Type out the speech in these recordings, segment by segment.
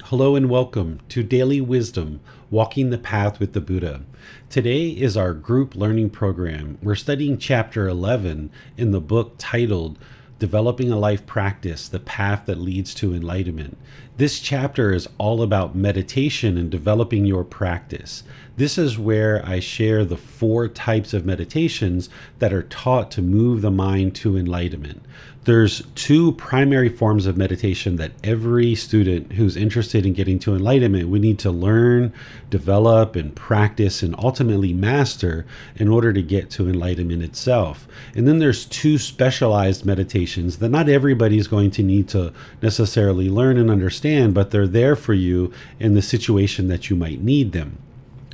Hello and welcome to Daily Wisdom Walking the Path with the Buddha. Today is our group learning program. We're studying chapter 11 in the book titled Developing a Life Practice The Path That Leads to Enlightenment. This chapter is all about meditation and developing your practice. This is where I share the four types of meditations that are taught to move the mind to enlightenment. There's two primary forms of meditation that every student who's interested in getting to enlightenment we need to learn, develop and practice and ultimately master in order to get to enlightenment itself. And then there's two specialized meditations that not everybody is going to need to necessarily learn and understand, but they're there for you in the situation that you might need them.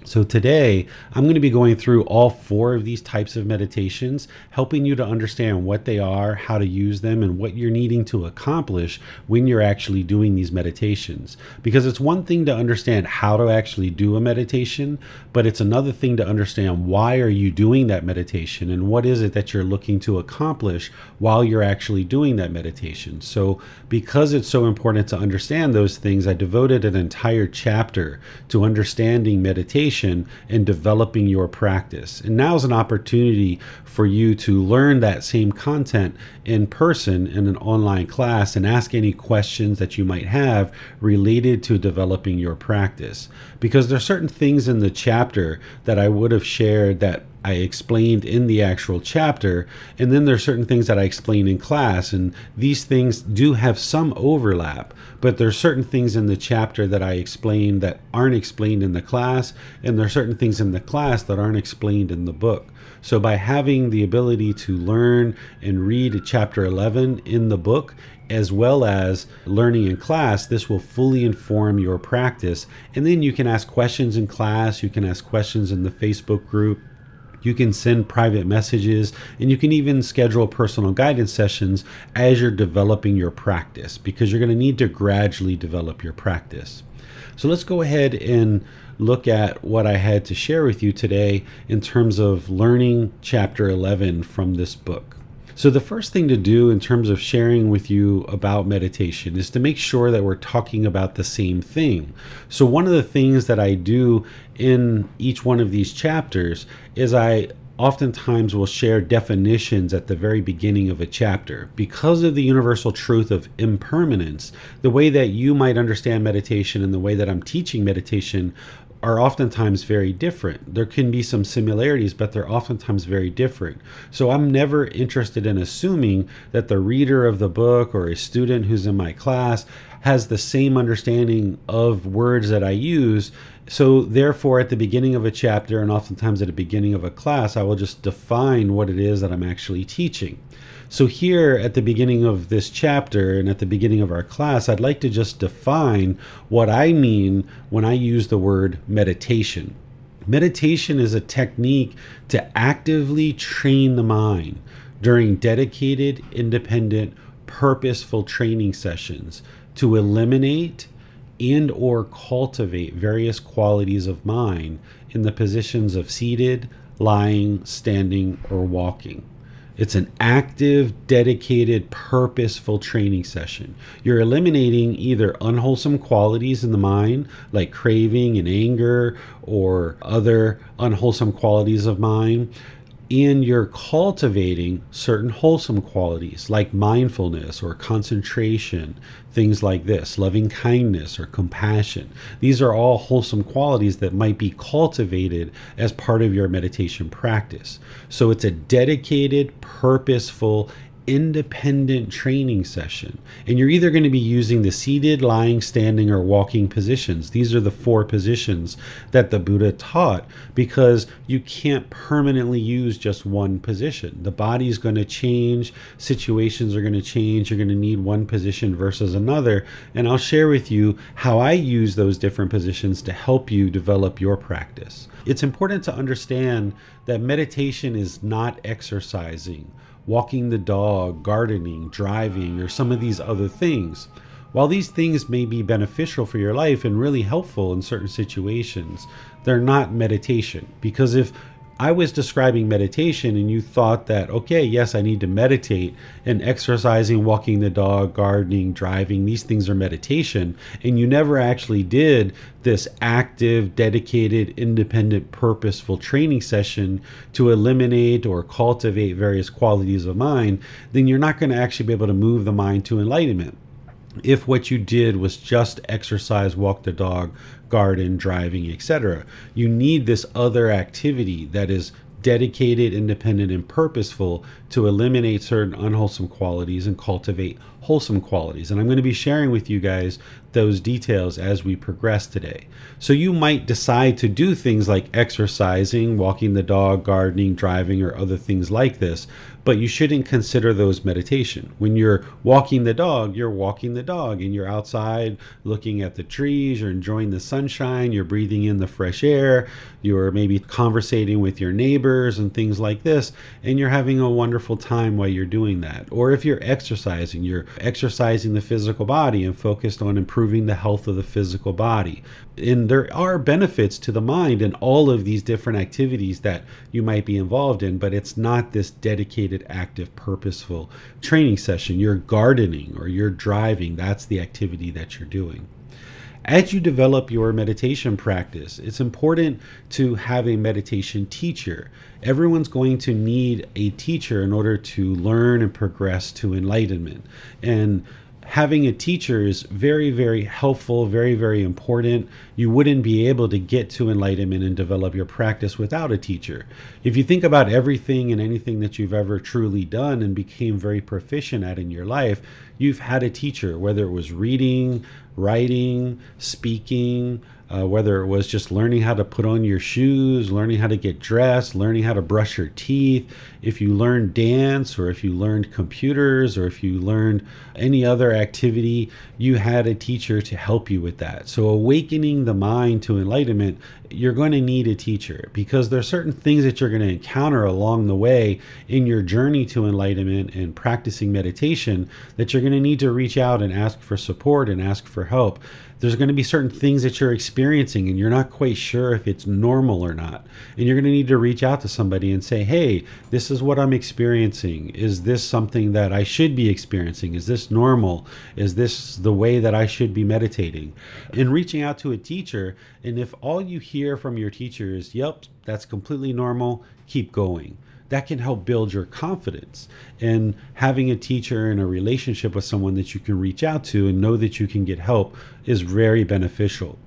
So today, I'm going to be going through all four of these types of meditations, helping you to understand what they are, how to use them, and what you're needing to accomplish when you're actually doing these meditations. Because it's one thing to understand how to actually do a meditation, but it's another thing to understand why are you doing that meditation and what is it that you're looking to accomplish while you're actually doing that meditation. So, because it's so important to understand those things, I devoted an entire chapter to understanding meditation and developing your practice. And now is an opportunity for you to learn that same content in person in an online class and ask any questions that you might have related to developing your practice. Because there are certain things in the chapter that I would have shared that I explained in the actual chapter, and then there are certain things that I explain in class, and these things do have some overlap, but there are certain things in the chapter that I explain that aren't explained in the class, and there are certain things in the class that aren't explained in the book. So, by having the ability to learn and read chapter 11 in the book, as well as learning in class, this will fully inform your practice. And then you can ask questions in class, you can ask questions in the Facebook group you can send private messages and you can even schedule personal guidance sessions as you're developing your practice because you're going to need to gradually develop your practice. So let's go ahead and look at what I had to share with you today in terms of learning chapter 11 from this book. So, the first thing to do in terms of sharing with you about meditation is to make sure that we're talking about the same thing. So, one of the things that I do in each one of these chapters is I oftentimes will share definitions at the very beginning of a chapter. Because of the universal truth of impermanence, the way that you might understand meditation and the way that I'm teaching meditation are oftentimes very different. There can be some similarities, but they're oftentimes very different. So I'm never interested in assuming that the reader of the book or a student who's in my class has the same understanding of words that I use. So, therefore, at the beginning of a chapter and oftentimes at the beginning of a class, I will just define what it is that I'm actually teaching. So, here at the beginning of this chapter and at the beginning of our class, I'd like to just define what I mean when I use the word meditation. Meditation is a technique to actively train the mind during dedicated, independent, purposeful training sessions to eliminate and or cultivate various qualities of mind in the positions of seated, lying, standing, or walking. It's an active, dedicated, purposeful training session. You're eliminating either unwholesome qualities in the mind, like craving and anger, or other unwholesome qualities of mind, and you're cultivating certain wholesome qualities like mindfulness or concentration, things like this, loving kindness or compassion. These are all wholesome qualities that might be cultivated as part of your meditation practice. So it's a dedicated, purposeful, independent training session. And you're either going to be using the seated, lying, standing, or walking positions. These are the four positions that the Buddha taught because you can't permanently use just one position. The body's going to change, situations are going to change. You're going to need one position versus another. And I'll share with you how I use those different positions to help you develop your practice. It's important to understand that meditation is not exercising walking the dog, gardening, driving, or some of these other things. While these things may be beneficial for your life and really helpful in certain situations, they're not meditation. Because if I was describing meditation and you thought that, okay, yes, I need to meditate and exercising, walking the dog, gardening, driving, these things are meditation, and you never actually did this active, dedicated, independent, purposeful training session to eliminate or cultivate various qualities of mind, then you're not going to actually be able to move the mind to enlightenment. If what you did was just exercise, walk the dog, garden, driving, etc. You need this other activity that is dedicated, independent, and purposeful to eliminate certain unwholesome qualities and cultivate wholesome qualities. And I'm going to be sharing with you guys those details as we progress today. So you might decide to do things like exercising, walking the dog, gardening, driving, or other things like this, but you shouldn't consider those meditation. When you're walking the dog, you're walking the dog and you're outside looking at the trees, you're enjoying the sunshine, you're breathing in the fresh air, you're maybe conversating with your neighbors and things like this, and you're having a wonderful time while you're doing that. Or if you're exercising, you're exercising the physical body and focused on improving the health of the physical body. And there are benefits to the mind in all of these different activities that you might be involved in, but it's not this dedicated, active, purposeful training session. You're gardening or you're driving, that's the activity that you're doing as you develop your meditation practice, it's important to have a meditation teacher. Everyone's going to need a teacher in order to learn and progress to enlightenment. And having a teacher is very, very helpful, very, very important. You wouldn't be able to get to enlightenment and develop your practice without a teacher. If you think about everything and anything that you've ever truly done and became very proficient at in your life, you've had a teacher, whether it was reading, writing, speaking, uh, whether it was just learning how to put on your shoes, learning how to get dressed, learning how to brush your teeth, if you learned dance or if you learned computers or if you learned any other activity, you had a teacher to help you with that. So, awakening the mind to enlightenment, you're going to need a teacher because there are certain things that you're going to encounter along the way in your journey to enlightenment and practicing meditation that you're going to need to reach out and ask for support and ask for help there's going to be certain things that you're experiencing and you're not quite sure if it's normal or not. And you're going to need to reach out to somebody and say, hey, this is what I'm experiencing. Is this something that I should be experiencing? Is this normal? Is this the way that I should be meditating? And reaching out to a teacher. And if all you hear from your teacher is, yep, that's completely normal, keep going that can help build your confidence. And having a teacher and a relationship with someone that you can reach out to and know that you can get help is very beneficial.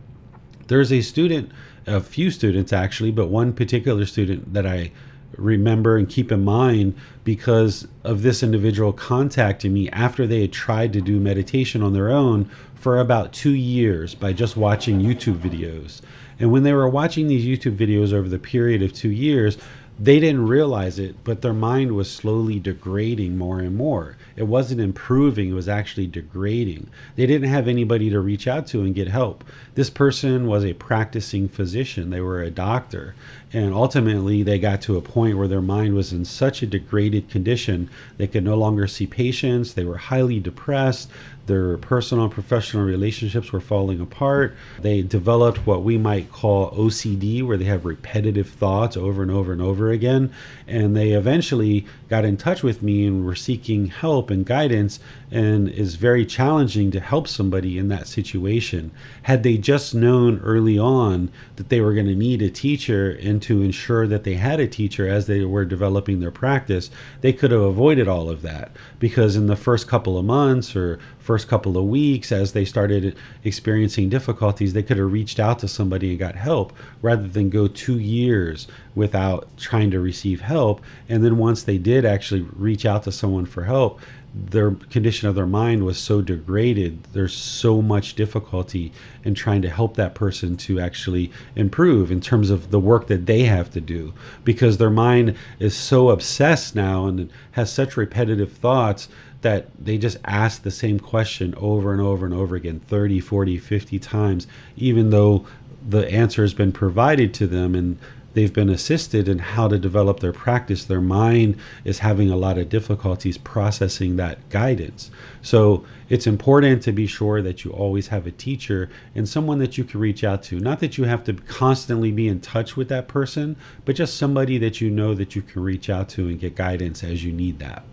There's a student, a few students actually, but one particular student that I remember and keep in mind because of this individual contacting me after they had tried to do meditation on their own for about two years by just watching YouTube videos. And when they were watching these YouTube videos over the period of two years, they didn't realize it, but their mind was slowly degrading more and more. It wasn't improving, it was actually degrading. They didn't have anybody to reach out to and get help. This person was a practicing physician, they were a doctor. And ultimately, they got to a point where their mind was in such a degraded condition, they could no longer see patients, they were highly depressed, their personal and professional relationships were falling apart. They developed what we might call OCD, where they have repetitive thoughts over and over and over again. And they eventually got in touch with me and were seeking help and guidance. And is very challenging to help somebody in that situation. Had they just known early on that they were going to need a teacher and to ensure that they had a teacher as they were developing their practice, they could have avoided all of that. Because in the first couple of months or first couple of weeks, as they started experiencing difficulties, they could have reached out to somebody and got help rather than go two years without trying to receive help. And then once they did actually reach out to someone for help, their condition of their mind was so degraded there's so much difficulty in trying to help that person to actually improve in terms of the work that they have to do because their mind is so obsessed now and has such repetitive thoughts that they just ask the same question over and over and over again 30 40 50 times even though the answer has been provided to them and they've been assisted in how to develop their practice, their mind is having a lot of difficulties processing that guidance. So it's important to be sure that you always have a teacher and someone that you can reach out to. Not that you have to constantly be in touch with that person, but just somebody that you know that you can reach out to and get guidance as you need that.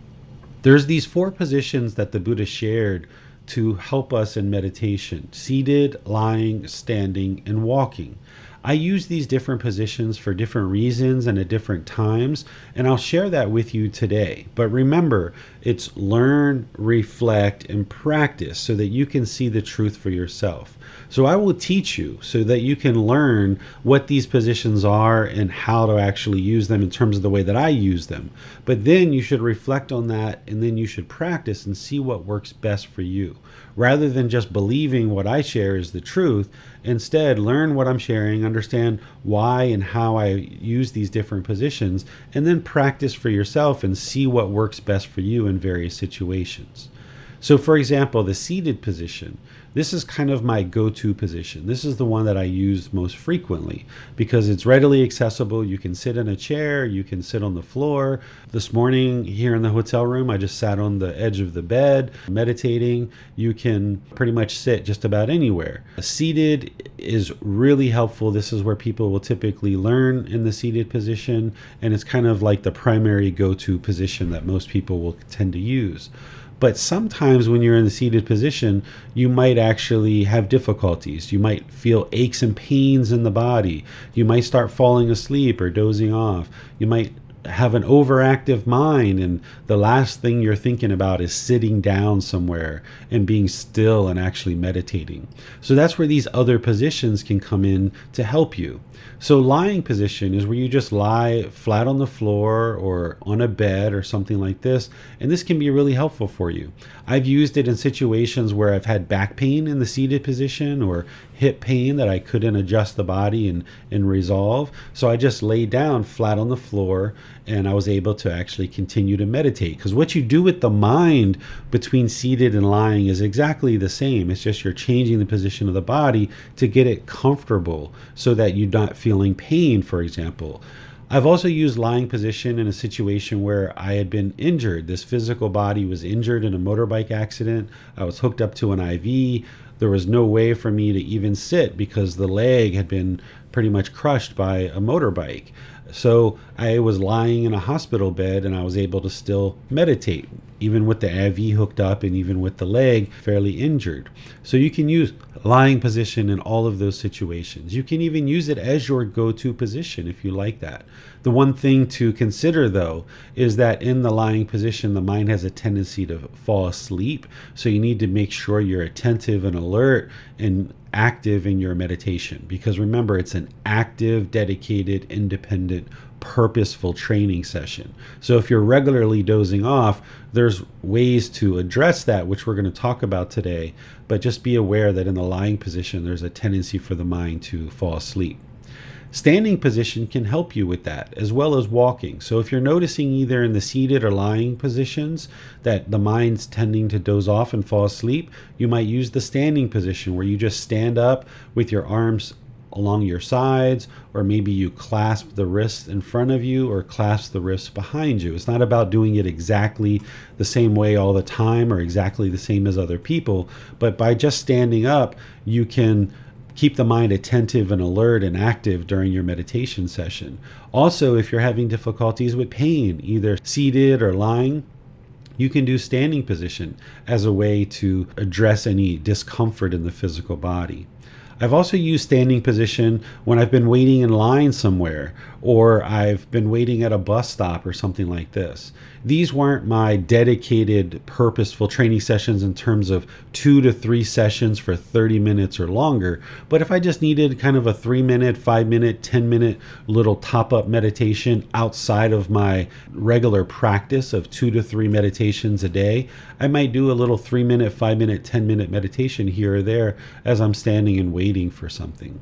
There's these four positions that the Buddha shared to help us in meditation seated, lying, standing, and walking. I use these different positions for different reasons and at different times, and I'll share that with you today. But remember, it's learn, reflect, and practice so that you can see the truth for yourself. So I will teach you so that you can learn what these positions are and how to actually use them in terms of the way that I use them. But then you should reflect on that and then you should practice and see what works best for you. Rather than just believing what I share is the truth, instead learn what I'm sharing, understand why and how I use these different positions, and then practice for yourself and see what works best for you in various situations. So, for example, the seated position. This is kind of my go to position. This is the one that I use most frequently because it's readily accessible. You can sit in a chair, you can sit on the floor. This morning here in the hotel room, I just sat on the edge of the bed meditating. You can pretty much sit just about anywhere. Seated is really helpful. This is where people will typically learn in the seated position, and it's kind of like the primary go to position that most people will tend to use. But sometimes when you're in the seated position, you might actually have difficulties. You might feel aches and pains in the body. You might start falling asleep or dozing off. You might have an overactive mind and the last thing you're thinking about is sitting down somewhere and being still and actually meditating. So that's where these other positions can come in to help you. So lying position is where you just lie flat on the floor or on a bed or something like this and this can be really helpful for you. I've used it in situations where I've had back pain in the seated position or hip pain that I couldn't adjust the body and, and resolve. So I just lay down flat on the floor and I was able to actually continue to meditate. Because what you do with the mind between seated and lying is exactly the same. It's just you're changing the position of the body to get it comfortable so that you're not feeling pain, for example. I've also used lying position in a situation where I had been injured. This physical body was injured in a motorbike accident. I was hooked up to an IV there was no way for me to even sit because the leg had been pretty much crushed by a motorbike. So I was lying in a hospital bed and I was able to still meditate, even with the IV hooked up and even with the leg fairly injured. So you can use lying position in all of those situations. You can even use it as your go to position if you like that. The one thing to consider, though, is that in the lying position, the mind has a tendency to fall asleep. So you need to make sure you're attentive and alert and active in your meditation. Because remember, it's an active, dedicated, independent, purposeful training session. So if you're regularly dozing off, there's ways to address that, which we're going to talk about today. But just be aware that in the lying position, there's a tendency for the mind to fall asleep. Standing position can help you with that as well as walking. So if you're noticing either in the seated or lying positions that the mind's tending to doze off and fall asleep, you might use the standing position where you just stand up with your arms along your sides, or maybe you clasp the wrists in front of you or clasp the wrists behind you. It's not about doing it exactly the same way all the time or exactly the same as other people, but by just standing up, you can keep the mind attentive and alert and active during your meditation session. Also, if you're having difficulties with pain, either seated or lying, you can do standing position as a way to address any discomfort in the physical body. I've also used standing position when I've been waiting in line somewhere or I've been waiting at a bus stop or something like this. These weren't my dedicated, purposeful training sessions in terms of two to three sessions for 30 minutes or longer. But if I just needed kind of a three minute, five minute, 10 minute little top up meditation outside of my regular practice of two to three meditations a day, I might do a little three minute, five minute, 10 minute meditation here or there as I'm standing and waiting for something.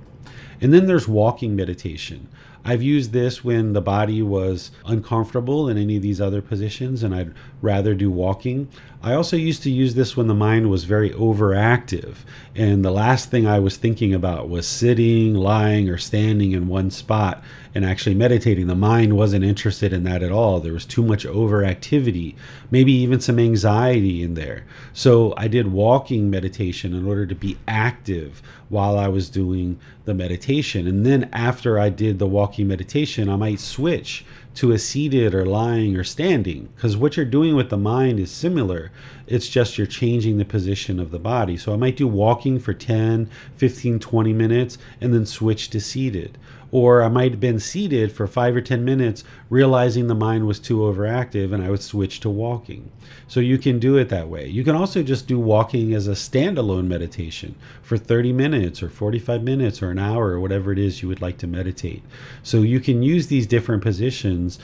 And then there's walking meditation. I've used this when the body was uncomfortable in any of these other positions and I'd rather do walking. I also used to use this when the mind was very overactive and the last thing I was thinking about was sitting, lying, or standing in one spot and actually meditating. The mind wasn't interested in that at all. There was too much overactivity, maybe even some anxiety in there. So I did walking meditation in order to be active while I was doing the meditation. And then after I did the walking meditation, I might switch to a seated or lying or standing because what you're doing with the mind is similar. It's just you're changing the position of the body. So I might do walking for 10, 15, 20 minutes and then switch to seated or I might have been seated for five or 10 minutes, realizing the mind was too overactive, and I would switch to walking. So you can do it that way. You can also just do walking as a standalone meditation for 30 minutes or 45 minutes or an hour or whatever it is you would like to meditate. So you can use these different positions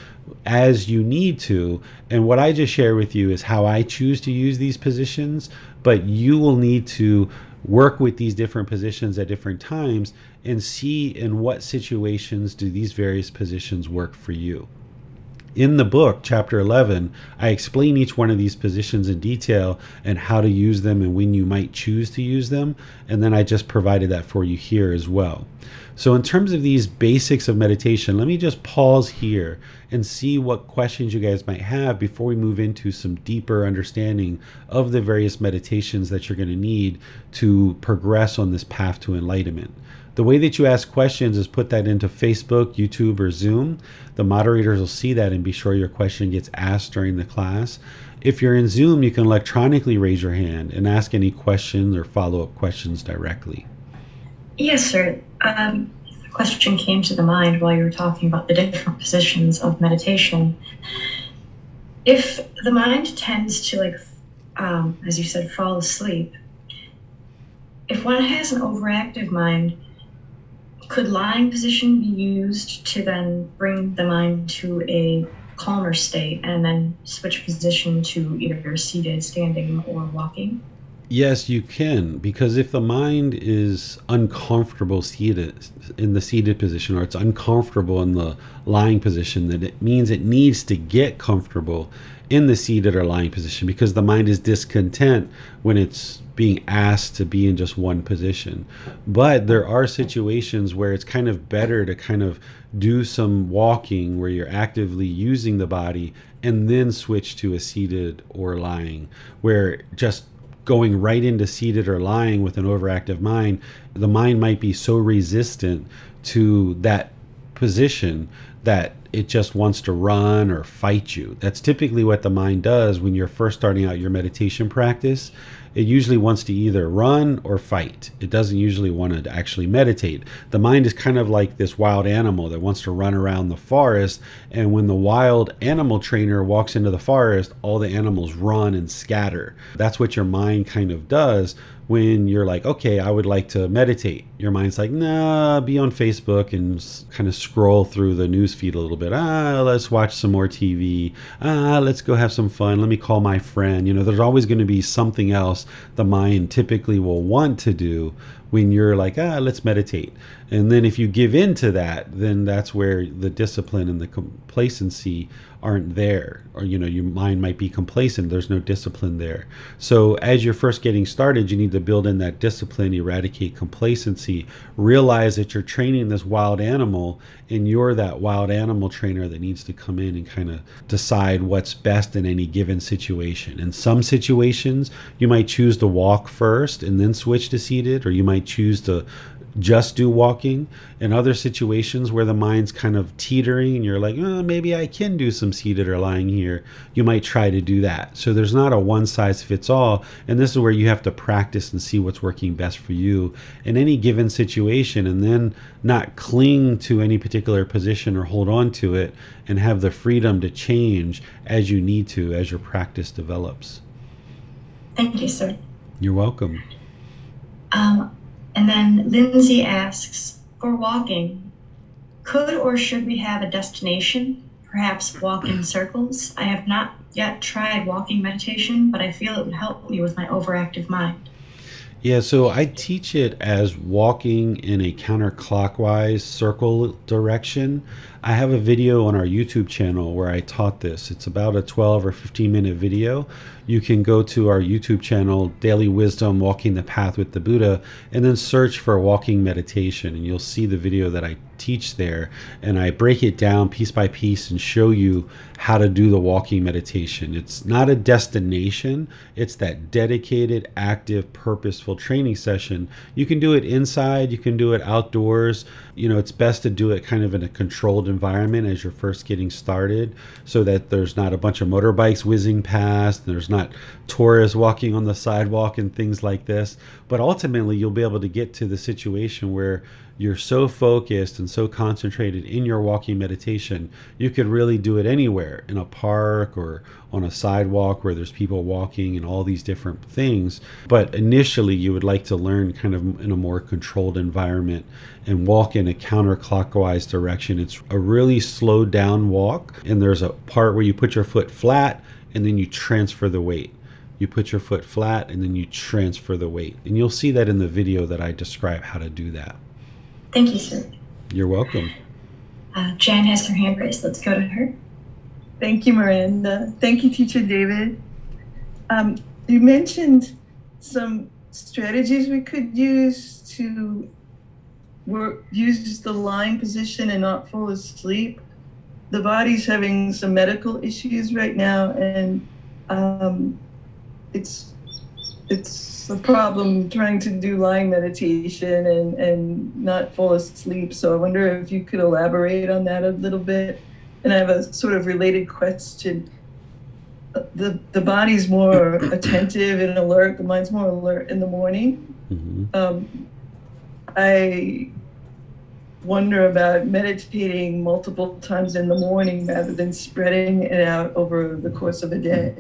as you need to. And what I just share with you is how I choose to use these positions, but you will need to work with these different positions at different times and see in what situations do these various positions work for you. In the book, chapter 11, I explain each one of these positions in detail and how to use them and when you might choose to use them. And then I just provided that for you here as well. So, in terms of these basics of meditation, let me just pause here and see what questions you guys might have before we move into some deeper understanding of the various meditations that you're going to need to progress on this path to enlightenment. The way that you ask questions is put that into Facebook, YouTube, or Zoom. The moderators will see that and be sure your question gets asked during the class. If you're in Zoom, you can electronically raise your hand and ask any questions or follow up questions directly. Yes, sir. Um, question came to the mind while you were talking about the different positions of meditation. If the mind tends to, like, um, as you said, fall asleep, if one has an overactive mind, could lying position be used to then bring the mind to a calmer state and then switch position to either seated, standing, or walking? Yes, you can because if the mind is uncomfortable seated in the seated position or it's uncomfortable in the lying position, then it means it needs to get comfortable in the seated or lying position because the mind is discontent when it's being asked to be in just one position. But there are situations where it's kind of better to kind of do some walking where you're actively using the body and then switch to a seated or lying, where just going right into seated or lying with an overactive mind, the mind might be so resistant to that position that it just wants to run or fight you. That's typically what the mind does when you're first starting out your meditation practice it usually wants to either run or fight. It doesn't usually want to actually meditate. The mind is kind of like this wild animal that wants to run around the forest. And when the wild animal trainer walks into the forest, all the animals run and scatter. That's what your mind kind of does when you're like, okay, I would like to meditate. Your mind's like, nah, be on Facebook and kind of scroll through the news feed a little bit. Ah, let's watch some more TV. Ah, let's go have some fun. Let me call my friend. You know, there's always going to be something else the mind typically will want to do when you're like, ah, let's meditate. And then if you give in to that, then that's where the discipline and the complacency aren't there or you know your mind might be complacent there's no discipline there. So as you're first getting started you need to build in that discipline eradicate complacency realize that you're training this wild animal and you're that wild animal trainer that needs to come in and kind of decide what's best in any given situation. In some situations you might choose to walk first and then switch to seated or you might choose to just do walking. In other situations where the mind's kind of teetering and you're like, oh, maybe I can do some seated or lying here, you might try to do that. So there's not a one size fits all. And this is where you have to practice and see what's working best for you in any given situation and then not cling to any particular position or hold on to it and have the freedom to change as you need to as your practice develops. Thank you, sir. You're welcome. Um, and then Lindsay asks For walking, could or should we have a destination? Perhaps walk in circles? I have not yet tried walking meditation, but I feel it would help me with my overactive mind. Yeah, so I teach it as walking in a counterclockwise circle direction. I have a video on our YouTube channel where I taught this. It's about a 12 or 15 minute video. You can go to our YouTube channel, Daily Wisdom Walking the Path with the Buddha, and then search for walking meditation, and you'll see the video that I teach there. And I break it down piece by piece and show you how to do the walking meditation. It's not a destination, it's that dedicated, active, purposeful training session. You can do it inside, you can do it outdoors. You know, it's best to do it kind of in a controlled environment as you're first getting started so that there's not a bunch of motorbikes whizzing past, there's not tourists walking on the sidewalk and things like this. But ultimately, you'll be able to get to the situation where you're so focused and so concentrated in your walking meditation, you could really do it anywhere in a park or on a sidewalk where there's people walking and all these different things. But initially, you would like to learn kind of in a more controlled environment and walk in a counterclockwise direction. It's a really slow down walk, and there's a part where you put your foot flat and then you transfer the weight. You put your foot flat and then you transfer the weight. And you'll see that in the video that I describe how to do that. Thank you, sir. You're welcome. Uh, Jan has her hand raised. Let's go to her. Thank you, Miranda. Thank you, Teacher David. Um, you mentioned some strategies we could use to work, use the lying position and not fall asleep. The body's having some medical issues right now, and um, it's it's a problem trying to do lying meditation and and not fall asleep. So I wonder if you could elaborate on that a little bit. And I have a sort of related question. The the body's more attentive and alert. The mind's more alert in the morning. Mm-hmm. Um, I wonder about meditating multiple times in the morning rather than spreading it out over the course of a day.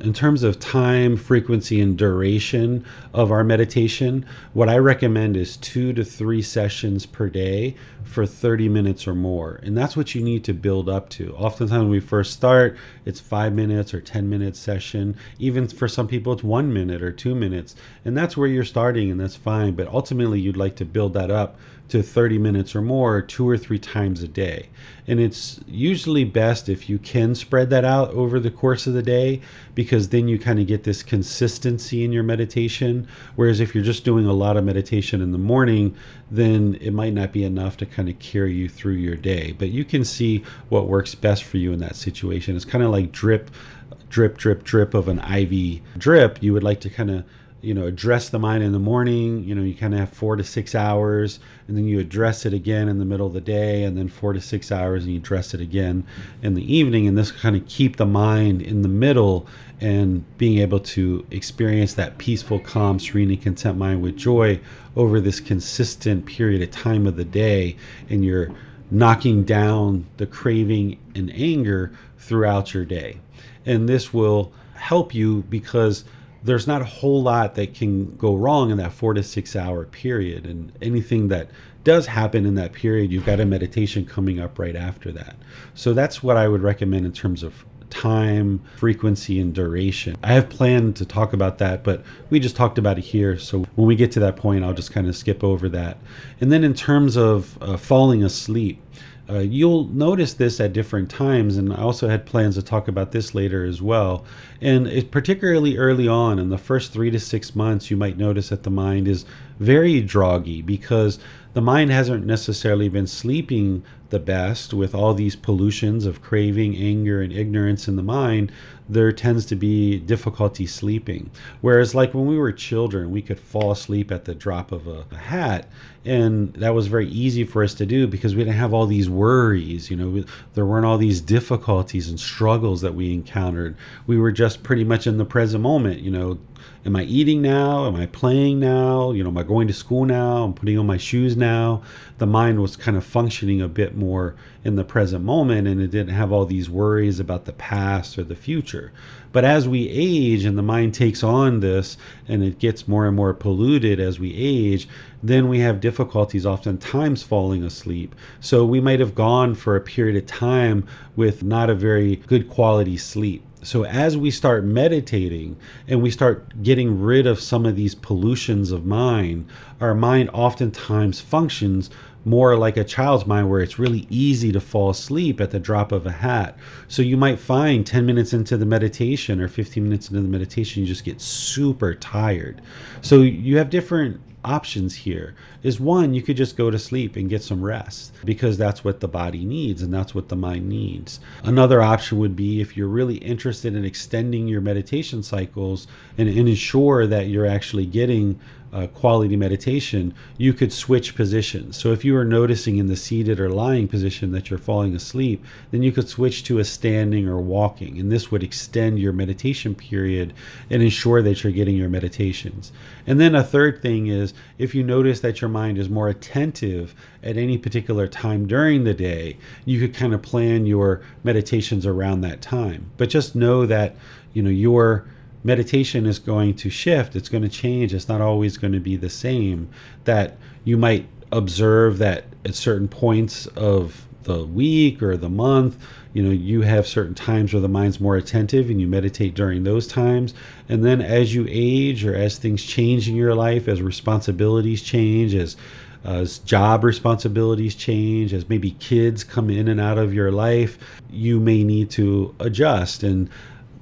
In terms of time, frequency, and duration of our meditation, what I recommend is two to three sessions per day for 30 minutes or more. And that's what you need to build up to. Oftentimes, when we first start, it's five minutes or 10 minute session. Even for some people, it's one minute or two minutes. And that's where you're starting, and that's fine. But ultimately, you'd like to build that up to 30 minutes or more two or three times a day. And it's usually best if you can spread that out over the course of the day because then you kind of get this consistency in your meditation. Whereas if you're just doing a lot of meditation in the morning, then it might not be enough to kind of carry you through your day. But you can see what works best for you in that situation. It's kind of like drip, drip, drip, drip of an IV drip. You would like to kind of you know address the mind in the morning you know you kind of have four to six hours and then you address it again in the middle of the day and then four to six hours and you address it again in the evening and this kind of keep the mind in the middle and being able to experience that peaceful calm serene and content mind with joy over this consistent period of time of the day and you're knocking down the craving and anger throughout your day. And this will help you because there's not a whole lot that can go wrong in that four to six hour period. And anything that does happen in that period, you've got a meditation coming up right after that. So that's what I would recommend in terms of time, frequency, and duration. I have planned to talk about that, but we just talked about it here. So when we get to that point, I'll just kind of skip over that. And then in terms of uh, falling asleep, uh, you'll notice this at different times, and I also had plans to talk about this later as well. And it, particularly early on, in the first three to six months, you might notice that the mind is very droggy because the mind hasn't necessarily been sleeping the best with all these pollutions of craving, anger, and ignorance in the mind, there tends to be difficulty sleeping. Whereas, like when we were children, we could fall asleep at the drop of a, a, hat, and that was very easy for us to do because we didn't have all these worries. You know, there weren't all these difficulties and struggles that we encountered. We were just pretty much in the present moment. You know, am I eating now? Am I playing now? You know, am I going to school now? I'm putting on my shoes now. The mind was kind of functioning a bit more in the present moment and it didn't have all these worries about the past or the future. But as we age and the mind takes on this and it gets more and more polluted as we age, then we have difficulties oftentimes falling asleep. So we might have gone for a period of time with not a very good quality sleep. So, as we start meditating and we start getting rid of some of these pollutions of mind, our mind oftentimes functions more like a child's mind where it's really easy to fall asleep at the drop of a hat. So, you might find 10 minutes into the meditation or 15 minutes into the meditation, you just get super tired. So, you have different options here is one you could just go to sleep and get some rest because that's what the body needs and that's what the mind needs another option would be if you're really interested in extending your meditation cycles and, and ensure that you're actually getting uh, quality meditation, you could switch positions. So if you are noticing in the seated or lying position that you're falling asleep, then you could switch to a standing or walking. And this would extend your meditation period and ensure that you're getting your meditations. And then a third thing is if you notice that your mind is more attentive at any particular time during the day, you could kind of plan your meditations around that time. But just know that, you know, your meditation is going to shift, it's going to change, it's not always going to be the same. That you might observe that at certain points of the week or the month, you know, you have certain times where the mind's more attentive and you meditate during those times. And then as you age or as things change in your life, as responsibilities change, as as job responsibilities change, as maybe kids come in and out of your life, you may need to adjust. And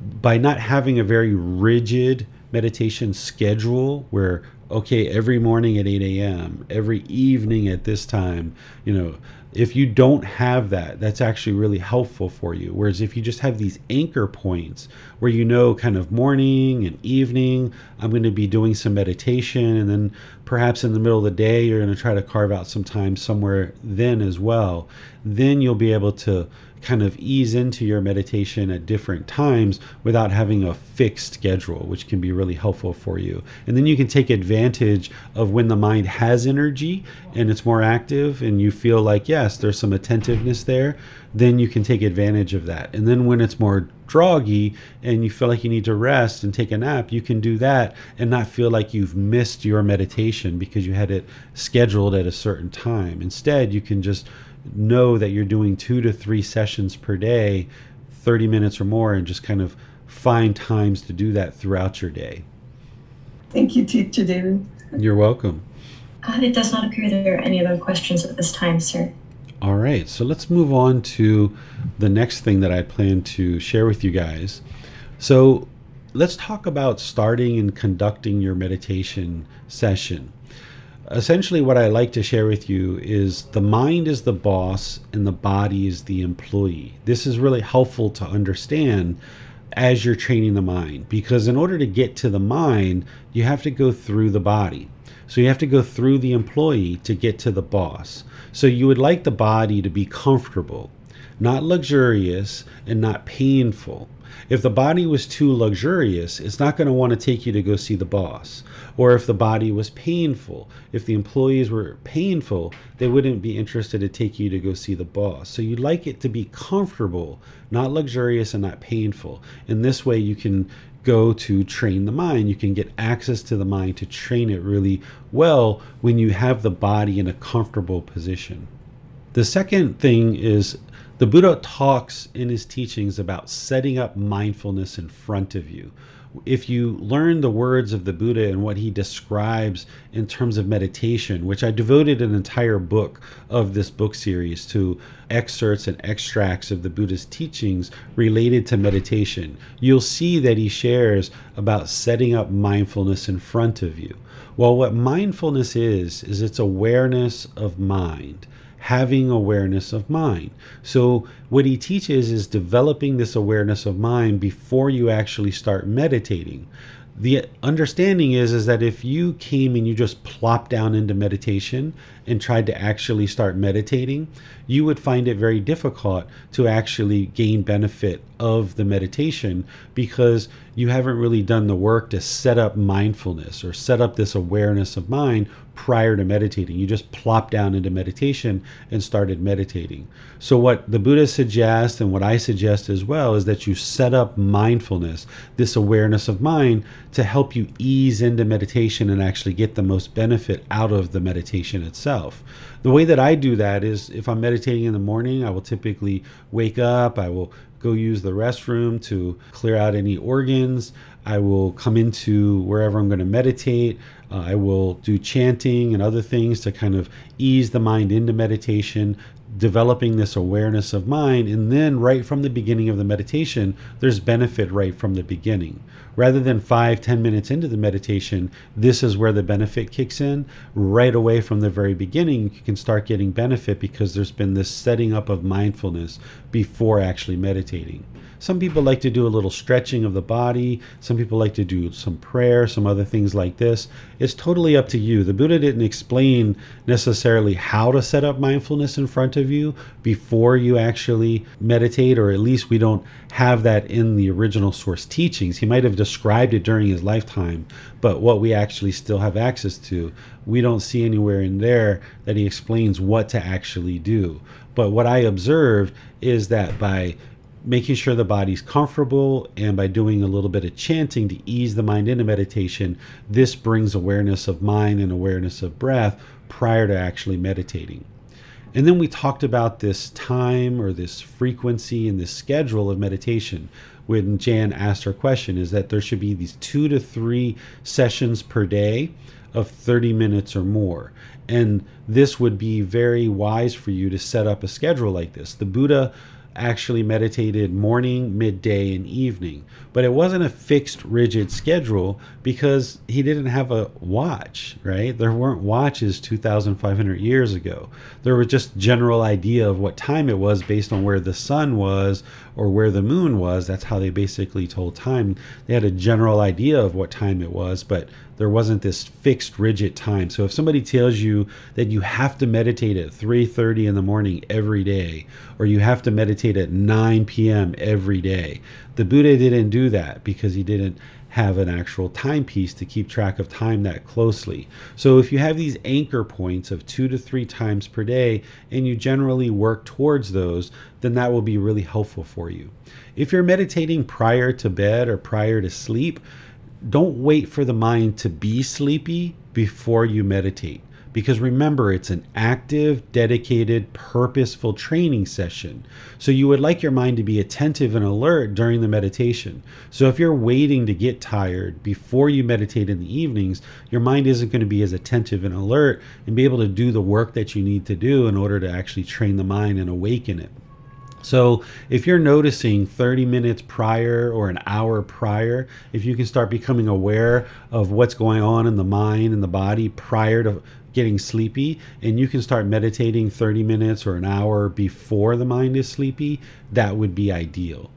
by not having a very rigid meditation schedule where okay every morning at 8 a.m every evening at this time you know if you don't have that that's actually really helpful for you. Whereas if you just have these anchor points where you know kind of morning and evening i'm going to be doing some meditation and then perhaps in the middle of the day you're going to try to carve out some time somewhere then as well then you'll be able to kind of ease into your meditation at different times without having a fixed schedule, which can be really helpful for you. And then you can take advantage of when the mind has energy and it's more active and you feel like, yes, there's some attentiveness there, then you can take advantage of that. And then when it's more droggy and you feel like you need to rest and take a nap, you can do that and not feel like you've missed your meditation because you had it scheduled at a certain time. Instead, you can just know that you're doing two to three sessions per day, 30 minutes or more, and just kind of find times to do that throughout your day. Thank you, Teacher David. You're welcome. Uh, it does not appear there are any other questions at this time, sir. All right, so let's move on to the next thing that I plan to share with you guys. So let's talk about starting and conducting your meditation session essentially what I like to share with you is the mind is the boss and the body is the employee. This is really helpful to understand as you're training the mind because in order to get to the mind, you have to go through the body. So you have to go through the employee to get to the boss. So you would like the body to be comfortable, not luxurious and not painful. If the body was too luxurious, it's not going to want to take you to go see the boss. Or if the body was painful, if the employees were painful, they wouldn't be interested to take you to go see the boss. So you'd like it to be comfortable, not luxurious and not painful. In this way, you can go to train the mind. You can get access to the mind to train it really well when you have the body in a comfortable position. The second thing is the Buddha talks in his teachings about setting up mindfulness in front of you. If you learn the words of the Buddha and what he describes in terms of meditation, which I devoted an entire book of this book series to excerpts and extracts of the Buddha's teachings related to meditation, you'll see that he shares about setting up mindfulness in front of you. Well, what mindfulness is, is it's awareness of mind having awareness of mind. So, what he teaches is developing this awareness of mind before you actually start meditating the understanding is is that if you came and you just plopped down into meditation and tried to actually start meditating you would find it very difficult to actually gain benefit of the meditation because you haven't really done the work to set up mindfulness or set up this awareness of mind prior to meditating. You just plop down into meditation and started meditating. So, what the Buddha suggests and what I suggest as well is that you set up mindfulness, this awareness of mind, to help you ease into meditation and actually get the most benefit out of the meditation itself. The way that I do that is if I'm meditating in the morning, I will typically wake up, I will go use the restroom to clear out any organs. I will come into wherever I'm going to meditate. Uh, I will do chanting and other things to kind of ease the mind into meditation, developing this awareness of mind. And then, right from the beginning of the meditation, there's benefit right from the beginning. Rather than five, ten minutes into the meditation, this is where the benefit kicks in. Right away from the very beginning, you can start getting benefit because there's been this setting up of mindfulness before actually meditating. Some people like to do a little stretching of the body. Some people like to do some prayer, some other things like this. It's totally up to you. The Buddha didn't explain necessarily how to set up mindfulness in front of you before you actually meditate, or at least we don't have that in the original source teachings. He might have described it during his lifetime, but what we actually still have access to, we don't see anywhere in there that he explains what to actually do. But what I observed is that by making sure the body's comfortable and by doing a little bit of chanting to ease the mind into meditation, this brings awareness of mind and awareness of breath prior to actually meditating. And then we talked about this time or this frequency and this schedule of meditation when Jan asked her question is that there should be these two to three sessions per day of 30 minutes or more. And this would be very wise for you to set up a schedule like this. The Buddha actually meditated morning, midday, and evening. But it wasn't a fixed, rigid schedule because he didn't have a watch, right? There weren't watches 2,500 years ago. There was just general idea of what time it was based on where the sun was or where the moon was. That's how they basically told time. They had a general idea of what time it was, but there wasn't this fixed rigid time so if somebody tells you that you have to meditate at 3.30 in the morning every day or you have to meditate at 9 p.m every day the buddha didn't do that because he didn't have an actual timepiece to keep track of time that closely. So if you have these anchor points of two to three times per day and you generally work towards those, then that will be really helpful for you. If you're meditating prior to bed or prior to sleep, don't wait for the mind to be sleepy before you meditate. Because remember, it's an active, dedicated, purposeful training session. So you would like your mind to be attentive and alert during the meditation. So if you're waiting to get tired before you meditate in the evenings, your mind isn't going to be as attentive and alert and be able to do the work that you need to do in order to actually train the mind and awaken it. So if you're noticing 30 minutes prior or an hour prior, if you can start becoming aware of what's going on in the mind and the body prior to getting sleepy and you can start meditating 30 minutes or an hour before the mind is sleepy, that would be ideal.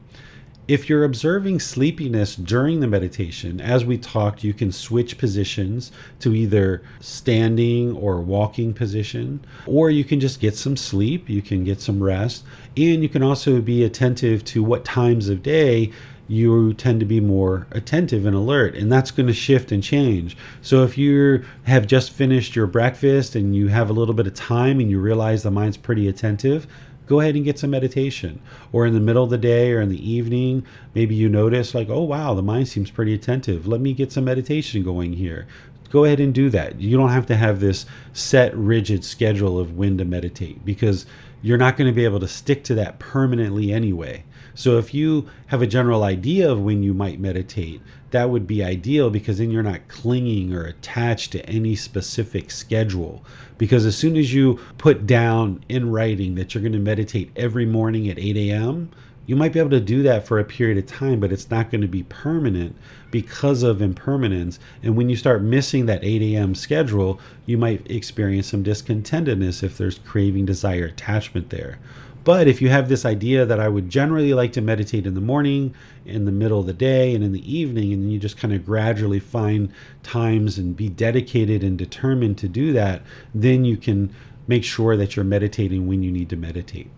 If you're observing sleepiness during the meditation, as we talked, you can switch positions to either standing or walking position, or you can just get some sleep, you can get some rest, and you can also be attentive to what times of day you tend to be more attentive and alert and that's going to shift and change so if you have just finished your breakfast and you have a little bit of time and you realize the mind's pretty attentive go ahead and get some meditation. Or in the middle of the day or in the evening, maybe you notice, like, oh, wow, the mind seems pretty attentive. Let me get some meditation going here. go ahead and do that. You don't have to have this set, rigid schedule of when to meditate because you're not going to be able to stick to that permanently anyway. So if you have a general idea of when you might meditate, that would be ideal because then you're not clinging or attached to any specific schedule. Because as soon as you put down in writing that you're going to meditate every morning at 8 a.m., you might be able to do that for a period of time, but it's not going to be permanent because of impermanence. And when you start missing that 8 a.m. schedule, you might experience some discontentedness if there's craving, desire, attachment there. But if you have this idea that I would generally like to meditate in the morning, in the middle of the day, and in the evening, and you just kind of gradually find times and be dedicated and determined to do that, then you can make sure that you're meditating when you need to meditate.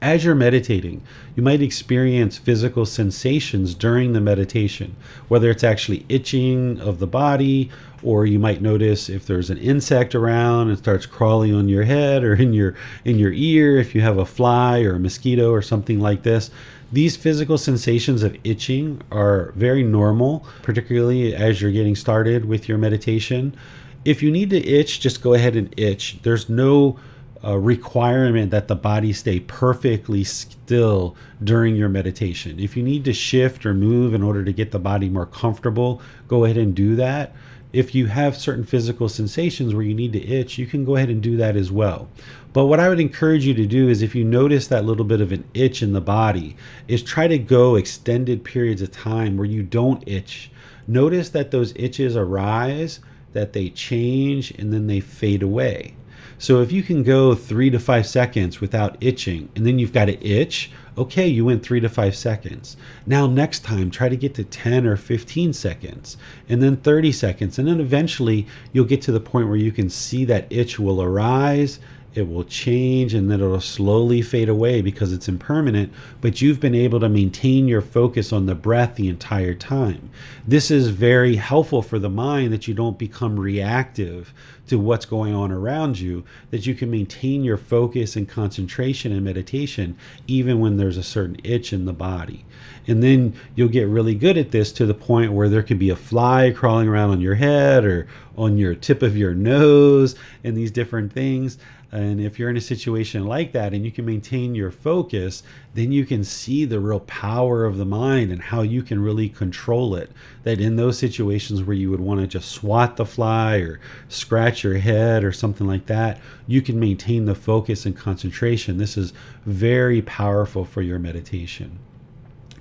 As you're meditating, you might experience physical sensations during the meditation, whether it's actually itching of the body, or you might notice if there's an insect around and starts crawling on your head or in your in your ear if you have a fly or a mosquito or something like this. These physical sensations of itching are very normal, particularly as you're getting started with your meditation. If you need to itch, just go ahead and itch. There's no a requirement that the body stay perfectly still during your meditation. If you need to shift or move in order to get the body more comfortable, go ahead and do that. If you have certain physical sensations where you need to itch, you can go ahead and do that as well. But what I would encourage you to do is if you notice that little bit of an itch in the body, is try to go extended periods of time where you don't itch. Notice that those itches arise, that they change, and then they fade away. So if you can go three to five seconds without itching, and then you've got to itch, okay, you went three to five seconds. Now, next time, try to get to 10 or 15 seconds, and then 30 seconds. And then eventually, you'll get to the point where you can see that itch will arise it will change and then it'll slowly fade away because it's impermanent, but you've been able to maintain your focus on the breath the entire time. This is very helpful for the mind that you don't become reactive to what's going on around you, that you can maintain your focus and concentration and meditation even when there's a certain itch in the body. And then you'll get really good at this to the point where there could be a fly crawling around on your head or on your tip of your nose and these different things. And if you're in a situation like that and you can maintain your focus, then you can see the real power of the mind and how you can really control it. That in those situations where you would want to just swat the fly or scratch your head or something like that, you can maintain the focus and concentration. This is very powerful for your meditation.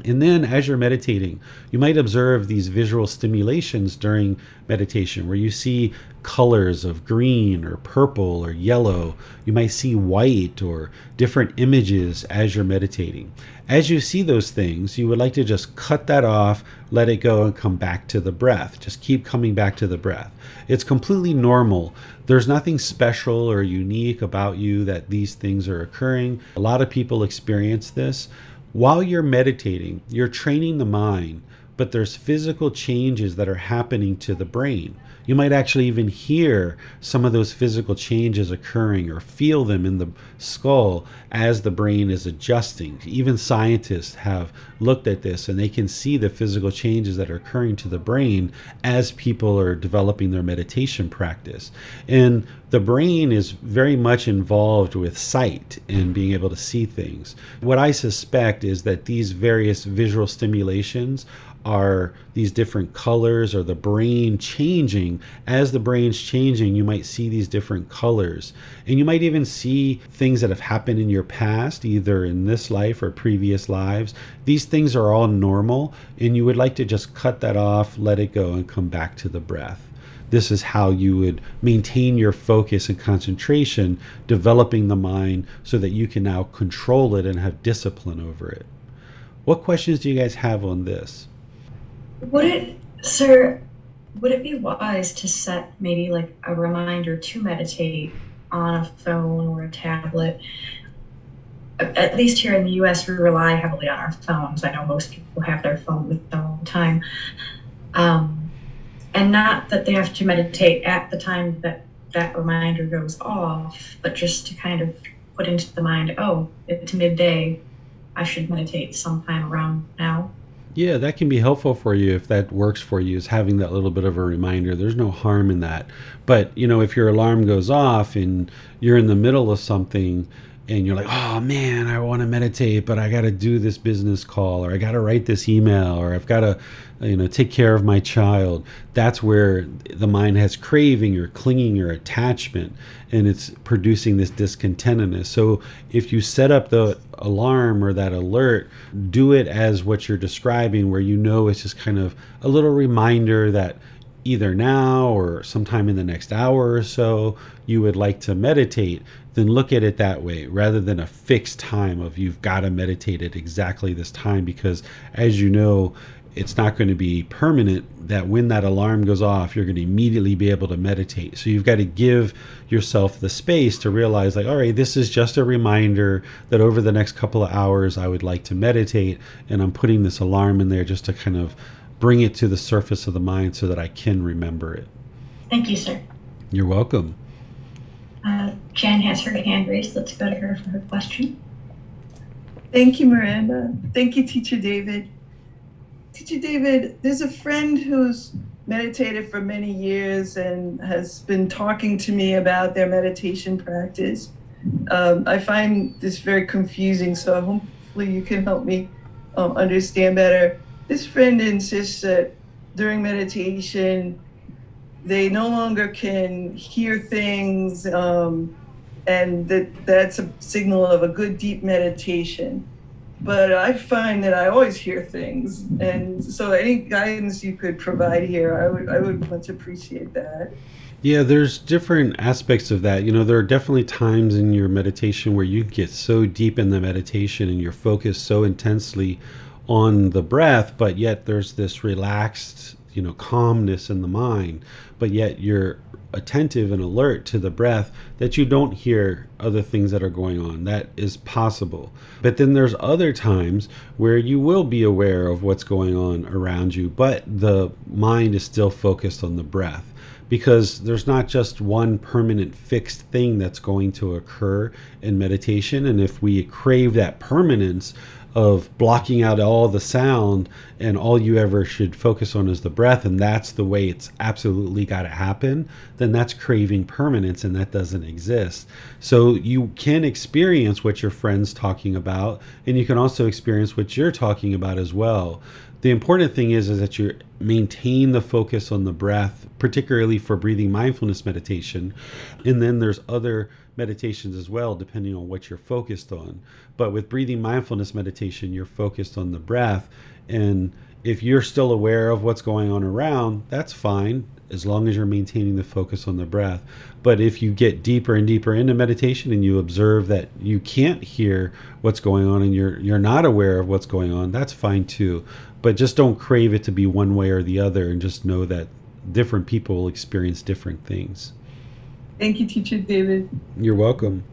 And then, as you're meditating, you might observe these visual stimulations during meditation where you see colors of green or purple or yellow. You might see white or different images as you're meditating. As you see those things, you would like to just cut that off, let it go, and come back to the breath. Just keep coming back to the breath. It's completely normal. There's nothing special or unique about you that these things are occurring. A lot of people experience this while you're meditating, you're training the mind, but there's physical changes that are happening to the brain. You might actually even hear some of those physical changes occurring or feel them in the skull as the brain is adjusting. Even scientists have looked at this and they can see the physical changes that are occurring to the brain as people are developing their meditation practice. And the brain is very much involved with sight and being able to see things. What I suspect is that these various visual stimulations are these different colors or the brain changing. As the brain's changing, you might see these different colors. And you might even see things that have happened in your past, either in this life or previous lives. These things are all normal, and you would like to just cut that off, let it go, and come back to the breath this is how you would maintain your focus and concentration, developing the mind so that you can now control it and have discipline over it. What questions do you guys have on this? Would it, sir, would it be wise to set maybe like a reminder to meditate on a phone or a tablet? At least here in the US, we rely heavily on our phones. I know most people have their phone with them all the time. Um, and not that they have to meditate at the time that that reminder goes off, but just to kind of put into the mind, oh, it's midday. I should meditate sometime around now. Yeah, that can be helpful for you if that works for you, is having that little bit of a reminder. There's no harm in that. But, you know, if your alarm goes off and you're in the middle of something and you're like, oh man, I want to meditate, but I got to do this business call or I got to write this email or I've got to, you know, take care of my child. That's where the mind has craving or clinging or attachment and it's producing this discontentedness. So if you set up the alarm or that alert, do it as what you're describing, where you know it's just kind of a little reminder that either now or sometime in the next hour or so you would like to meditate then look at it that way rather than a fixed time of you've got to meditate at exactly this time because as you know it's not going to be permanent that when that alarm goes off you're going to immediately be able to meditate. So you've got to give yourself the space to realize like all right this is just a reminder that over the next couple of hours i would like to meditate and i'm putting this alarm in there just to kind of bring it to the surface of the mind so that i can remember it. Thank you, sir. you're welcome Uh, Jan has her hand raised. Let's go to her for her question. Thank you, Miranda. Thank you, Teacher David. Teacher David, there's a friend who's meditated for many years and has been talking to me about their meditation practice. Um, I find this very confusing, so hopefully you can help me um, understand better. This friend insists that during meditation, they no longer can hear things, um, and that that's a signal of a good deep meditation. But I find that I always hear things, and so any guidance you could provide here, I would I would much appreciate that. Yeah, there's different aspects of that. You know, there are definitely times in your meditation where you get so deep in the meditation and you're focused so intensely on the breath, but yet there's this relaxed, you know, calmness in the mind, but yet you're attentive and alert to the breath that you don't hear other things that are going on. That is possible. But then there's other times where you will be aware of what's going on around you, but the mind is still focused on the breath because there's not just one permanent fixed thing that's going to occur in meditation. And if we crave that permanence, of blocking out all the sound and all you ever should focus on is the breath and that's the way it's absolutely got to happen then that's craving permanence and that doesn't exist. So you can experience what your friends talking about and you can also experience what you're talking about as well. The important thing is is that you maintain the focus on the breath particularly for breathing mindfulness meditation and then there's other meditations as well, depending on what you're focused on. But with breathing mindfulness meditation, you're focused on the breath. And if you're still aware of what's going on around, that's fine as long as you're maintaining the focus on the breath. But if you get deeper and deeper into meditation and you observe that you can't hear what's going on and you're you're not aware of what's going on, that's fine too. But just don't crave it to be one way or the other and just know that different people will experience different things. Thank you, Teacher David. You're welcome.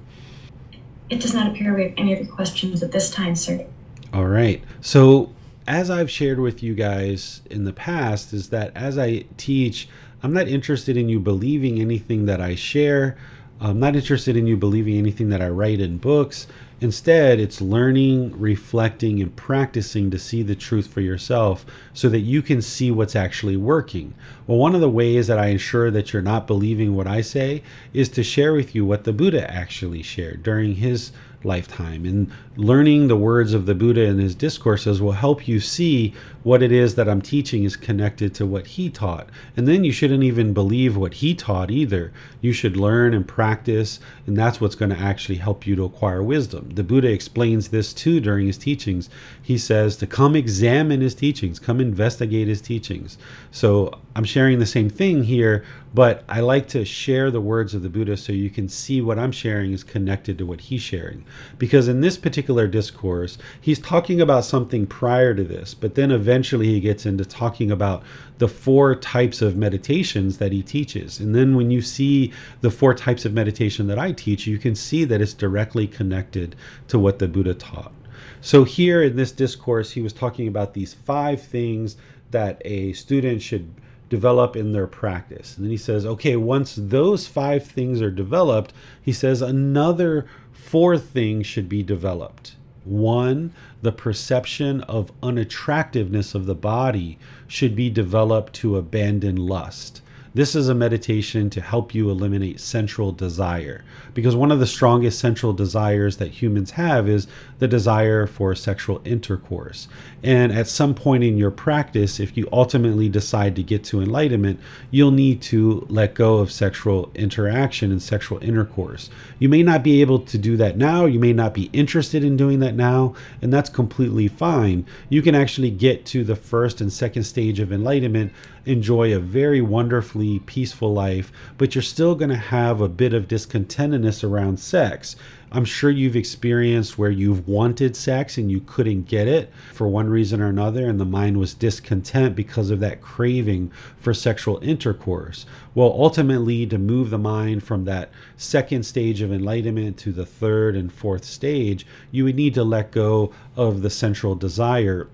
It does not appear we have any other questions at this time, sir. All right. So, as I've shared with you guys in the past, is that as I teach, I'm not interested in you believing anything that I share. I'm not interested in you believing anything that I write in books. Instead, it's learning, reflecting, and practicing to see the truth for yourself so that you can see what's actually working. Well, one of the ways that I ensure that you're not believing what I say is to share with you what the Buddha actually shared during his lifetime. And learning the words of the Buddha in his discourses will help you see what it is that I'm teaching is connected to what he taught. And then you shouldn't even believe what he taught either. You should learn and practice, and that's what's going to actually help you to acquire wisdom. The Buddha explains this too during his teachings. He says to come examine his teachings, come investigate his teachings. So I'm sharing the same thing here, but I like to share the words of the Buddha so you can see what I'm sharing is connected to what he's sharing. Because in this particular discourse, he's talking about something prior to this, but then eventually he gets into talking about the four types of meditations that he teaches. And then when you see the four types of meditation that I teach, you can see that it's directly connected to what the Buddha taught. So here in this discourse, he was talking about these five things that a student should develop in their practice. And then he says, okay, once those five things are developed, he says another four things should be developed. One, the perception of unattractiveness of the body should be developed to abandon lust. This is a meditation to help you eliminate sensual desire. Because one of the strongest sensual desires that humans have is the desire for sexual intercourse. And at some point in your practice, if you ultimately decide to get to enlightenment, you'll need to let go of sexual interaction and sexual intercourse. You may not be able to do that now, you may not be interested in doing that now, and that's completely fine. You can actually get to the first and second stage of enlightenment enjoy a very wonderfully peaceful life, but you're still going to have a bit of discontentedness around sex. I'm sure you've experienced where you've wanted sex and you couldn't get it for one reason or another, and the mind was discontent because of that craving for sexual intercourse. Well, ultimately, to move the mind from that second stage of enlightenment to the third and fourth stage, you would need to let go of the sensual desire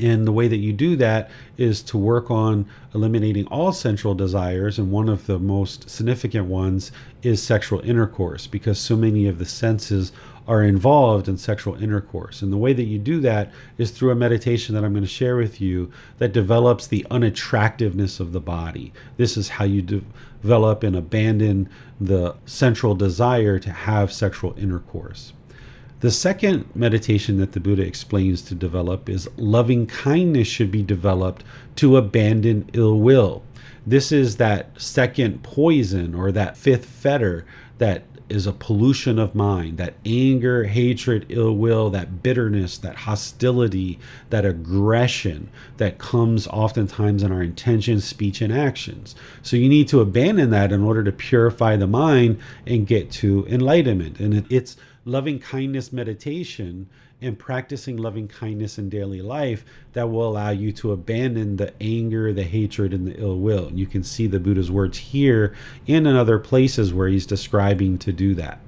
and the way that you do that is to work on eliminating all sensual desires. And one of the most significant ones is sexual intercourse, because so many of the senses are involved in sexual intercourse. And the way that you do that is through a meditation that I'm going to share with you that develops the unattractiveness of the body. This is how you develop and abandon the sensual desire to have sexual intercourse. The second meditation that the Buddha explains to develop is loving kindness should be developed to abandon ill will. This is that second poison or that fifth fetter that is a pollution of mind that anger, hatred, ill will, that bitterness, that hostility, that aggression that comes oftentimes in our intentions, speech, and actions. So you need to abandon that in order to purify the mind and get to enlightenment. And it's loving kindness meditation and practicing loving kindness in daily life that will allow you to abandon the anger, the hatred, and the ill will. And you can see the Buddha's words here and in other places where he's describing to do that.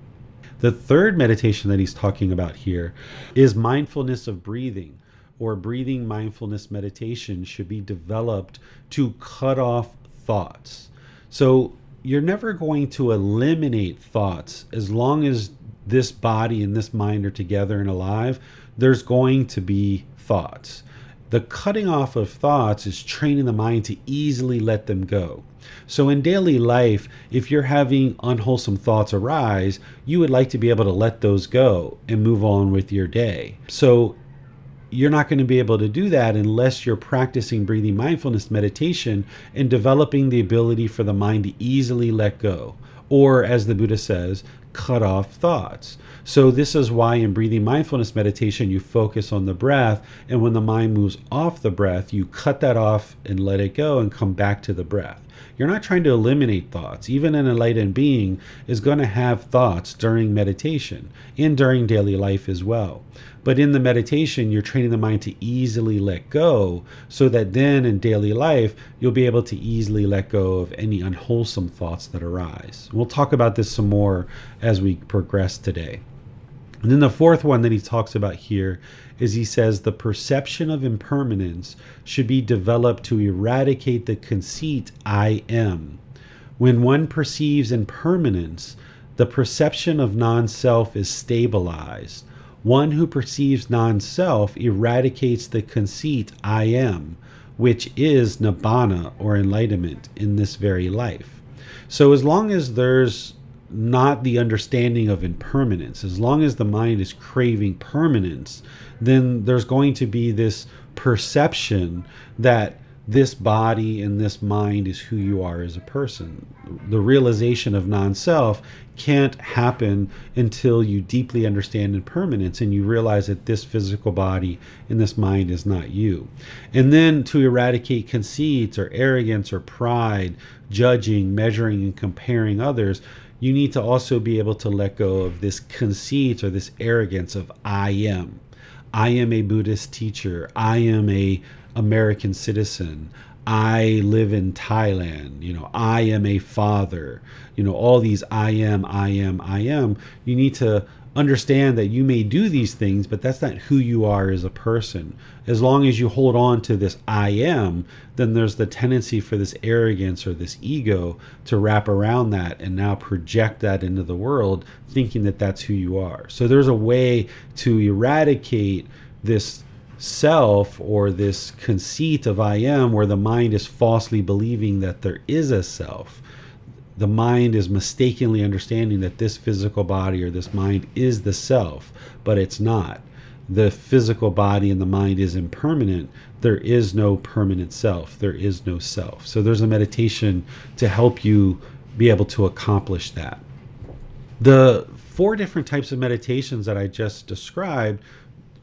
The third meditation that he's talking about here is mindfulness of breathing or breathing mindfulness meditation should be developed to cut off thoughts. So you're never going to eliminate thoughts as long as this body and this mind are together and alive, there's going to be thoughts. The cutting off of thoughts is training the mind to easily let them go. So, in daily life, if you're having unwholesome thoughts arise, you would like to be able to let those go and move on with your day. So, you're not going to be able to do that unless you're practicing breathing mindfulness meditation and developing the ability for the mind to easily let go. Or, as the Buddha says, cut off thoughts. So, this is why in breathing mindfulness meditation, you focus on the breath. And when the mind moves off the breath, you cut that off and let it go and come back to the breath. You're not trying to eliminate thoughts. Even an enlightened being is going to have thoughts during meditation and during daily life as well. But in the meditation, you're training the mind to easily let go so that then in daily life, you'll be able to easily let go of any unwholesome thoughts that arise. We'll talk about this some more as we progress today. And then the fourth one that he talks about here is he says the perception of impermanence should be developed to eradicate the conceit I am. When one perceives impermanence, the perception of non self is stabilized. One who perceives non self eradicates the conceit I am, which is nibbana or enlightenment in this very life. So, as long as there's not the understanding of impermanence, as long as the mind is craving permanence, then there's going to be this perception that this body and this mind is who you are as a person. The realization of non self can't happen until you deeply understand impermanence and you realize that this physical body and this mind is not you. And then to eradicate conceits or arrogance or pride, judging, measuring, and comparing others, you need to also be able to let go of this conceit or this arrogance of I am. I am a Buddhist teacher. I am a American citizen. I live in Thailand. You know, I am a father. You know, all these I am, I am, I am. You need to understand that you may do these things, but that's not who you are as a person. As long as you hold on to this I am, then there's the tendency for this arrogance or this ego to wrap around that and now project that into the world, thinking that that's who you are. So there's a way to eradicate this self or this conceit of I am where the mind is falsely believing that there is a self the mind is mistakenly understanding that this physical body or this mind is the self, but it's not. The physical body and the mind is impermanent. There is no permanent self. There is no self. So there's a meditation to help you be able to accomplish that. The four different types of meditations that I just described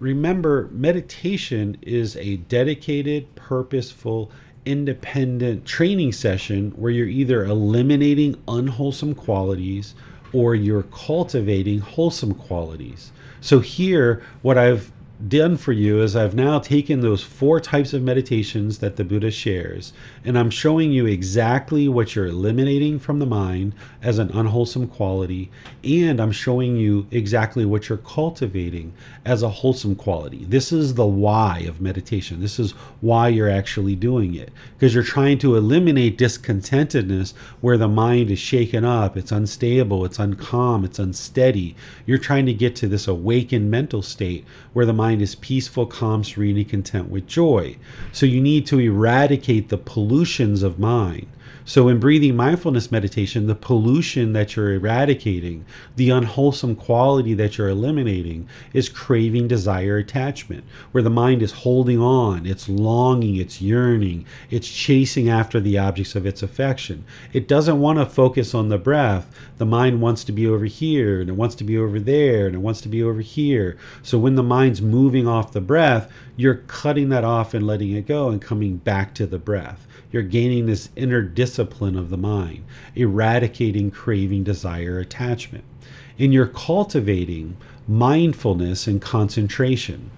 remember, meditation is a dedicated, purposeful, independent training session where you're either eliminating unwholesome qualities or you're cultivating wholesome qualities. So, here, what I've done for you is I've now taken those four types of meditations that the Buddha shares, and I'm showing you exactly what you're eliminating from the mind as an unwholesome quality, and I'm showing you exactly what you're cultivating as a wholesome quality. This is the why of meditation. This is why you're actually doing it, because you're trying to eliminate discontentedness where the mind is shaken up, it's unstable, it's uncalm, it's unsteady. You're trying to get to this awakened mental state where the mind is peaceful, calm, serene, and content with joy. So you need to eradicate the pollutions of mind. So, in breathing mindfulness meditation, the pollution that you're eradicating, the unwholesome quality that you're eliminating, is craving, desire, attachment, where the mind is holding on, it's longing, it's yearning, it's chasing after the objects of its affection. It doesn't want to focus on the breath. The mind wants to be over here, and it wants to be over there, and it wants to be over here. So, when the mind's moving off the breath, you're cutting that off and letting it go and coming back to the breath. You're gaining this inner discipline of the mind, eradicating craving, desire, attachment. And you're cultivating mindfulness and concentration.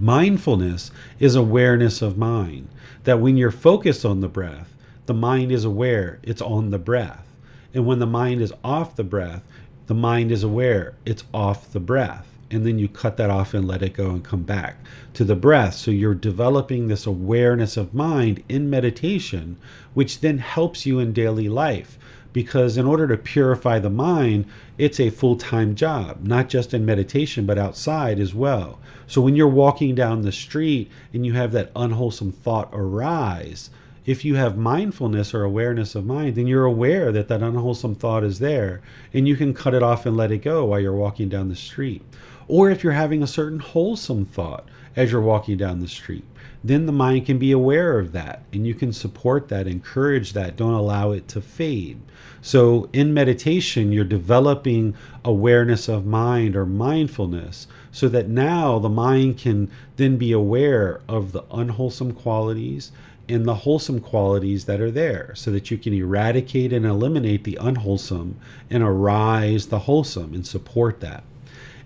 Mindfulness is awareness of mind, that when you're focused on the breath, the mind is aware it's on the breath. And when the mind is off the breath, the mind is aware it's off the breath and then you cut that off and let it go and come back to the breath. So you're developing this awareness of mind in meditation, which then helps you in daily life. Because in order to purify the mind, it's a full time job, not just in meditation, but outside as well. So when you're walking down the street and you have that unwholesome thought arise, if you have mindfulness or awareness of mind, then you're aware that that unwholesome thought is there and you can cut it off and let it go while you're walking down the street. Or if you're having a certain wholesome thought as you're walking down the street, then the mind can be aware of that and you can support that, encourage that, don't allow it to fade. So in meditation, you're developing awareness of mind or mindfulness so that now the mind can then be aware of the unwholesome qualities and the wholesome qualities that are there so that you can eradicate and eliminate the unwholesome and arise the wholesome and support that.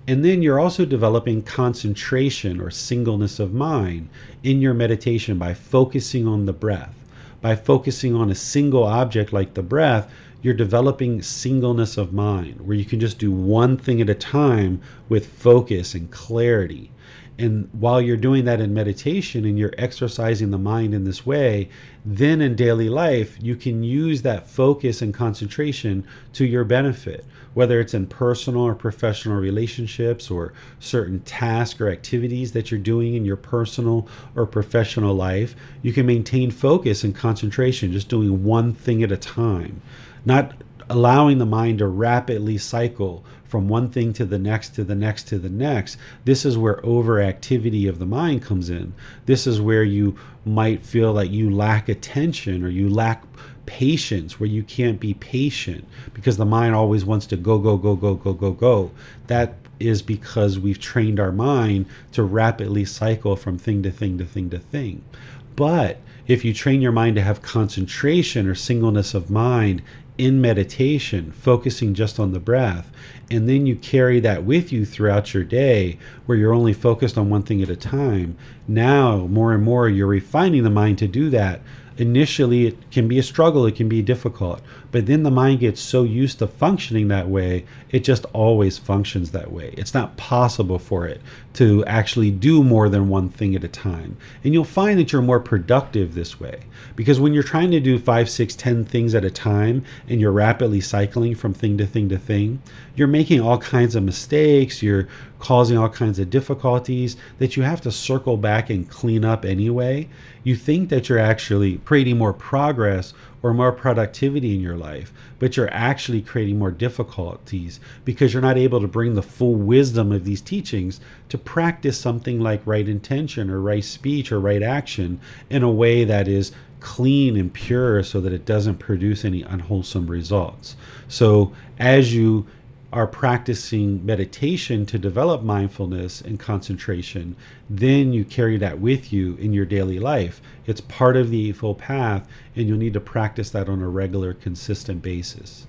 And then you're also developing concentration or singleness of mind in your meditation by focusing on the breath. By focusing on a single object like the breath, you're developing singleness of mind where you can just do one thing at a time with focus and clarity. And while you're doing that in meditation and you're exercising the mind in this way, then in daily life, you can use that focus and concentration to your benefit, whether it's in personal or professional relationships or certain tasks or activities that you're doing in your personal or professional life. You can maintain focus and concentration just doing one thing at a time, not allowing the mind to rapidly cycle from one thing to the next to the next to the next. This is where overactivity of the mind comes in. This is where you might feel like you lack attention or you lack patience, where you can't be patient because the mind always wants to go, go, go, go, go, go, go. That is because we've trained our mind to rapidly cycle from thing to thing to thing to thing. But if you train your mind to have concentration or singleness of mind in meditation, focusing just on the breath, and then you carry that with you throughout your day where you're only focused on one thing at a time, now more and more you're refining the mind to do that. Initially, it can be a struggle, it can be difficult, But then the mind gets so used to functioning that way, it just always functions that way. It's not possible for it to actually do more than one thing at a time. And you'll find that you're more productive this way. Because when you're trying to do five, six, ten things at a time and you're rapidly cycling from thing to thing to thing, you're making all kinds of mistakes, you're causing all kinds of difficulties that you have to circle back and clean up anyway. You think that you're actually creating more progress or more productivity in your life, but you're actually creating more difficulties because you're not able to bring the full wisdom of these teachings to practice something like right intention or right speech or right action in a way that is clean and pure so that it doesn't produce any unwholesome results. So as you are practicing meditation to develop mindfulness and concentration, then you carry that with you in your daily life. It's part of the Eightfold Path, and you'll need to practice that on a regular, consistent basis.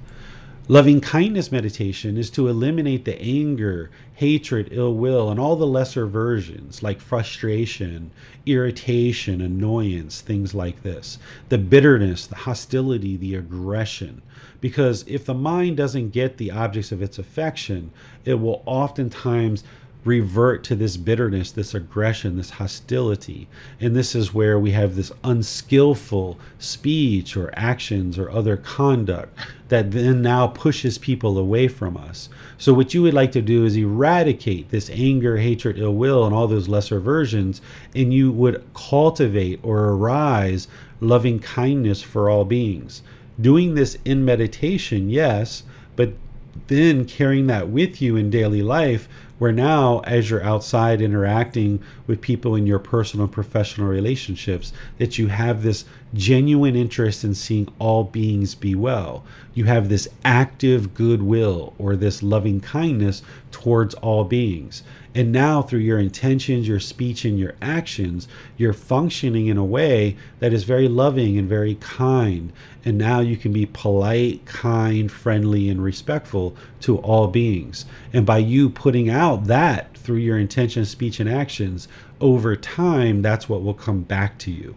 Loving kindness meditation is to eliminate the anger, hatred, ill will, and all the lesser versions like frustration, irritation, annoyance, things like this. The bitterness, the hostility, the aggression. Because if the mind doesn't get the objects of its affection, it will oftentimes revert to this bitterness, this aggression, this hostility. And this is where we have this unskillful speech or actions or other conduct that then now pushes people away from us. So, what you would like to do is eradicate this anger, hatred, ill will, and all those lesser versions, and you would cultivate or arise loving kindness for all beings. Doing this in meditation, yes, but then carrying that with you in daily life where now as you're outside interacting with people in your personal and professional relationships that you have this genuine interest in seeing all beings be well you have this active goodwill or this loving kindness towards all beings and now, through your intentions, your speech, and your actions, you're functioning in a way that is very loving and very kind. And now you can be polite, kind, friendly, and respectful to all beings. And by you putting out that through your intention, speech, and actions, over time, that's what will come back to you.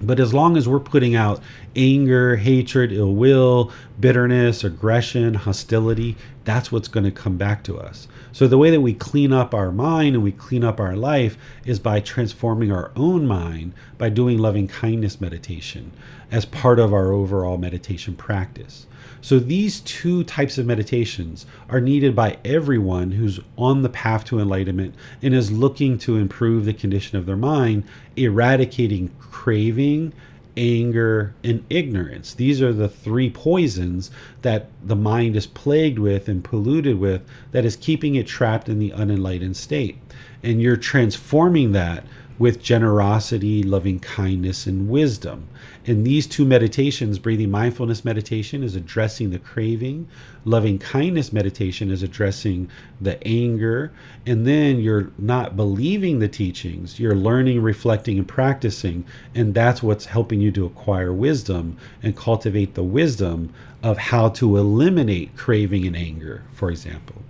But as long as we're putting out anger, hatred, ill will, bitterness, aggression, hostility, that's what's going to come back to us. So, the way that we clean up our mind and we clean up our life is by transforming our own mind by doing loving kindness meditation as part of our overall meditation practice. So, these two types of meditations are needed by everyone who's on the path to enlightenment and is looking to improve the condition of their mind, eradicating craving, anger, and ignorance. These are the three poisons that the mind is plagued with and polluted with that is keeping it trapped in the unenlightened state. And you're transforming that with generosity, loving kindness, and wisdom. In these two meditations, breathing mindfulness meditation is addressing the craving, loving kindness meditation is addressing the anger, and then you're not believing the teachings, you're learning, reflecting, and practicing, and that's what's helping you to acquire wisdom and cultivate the wisdom of how to eliminate craving and anger, for example.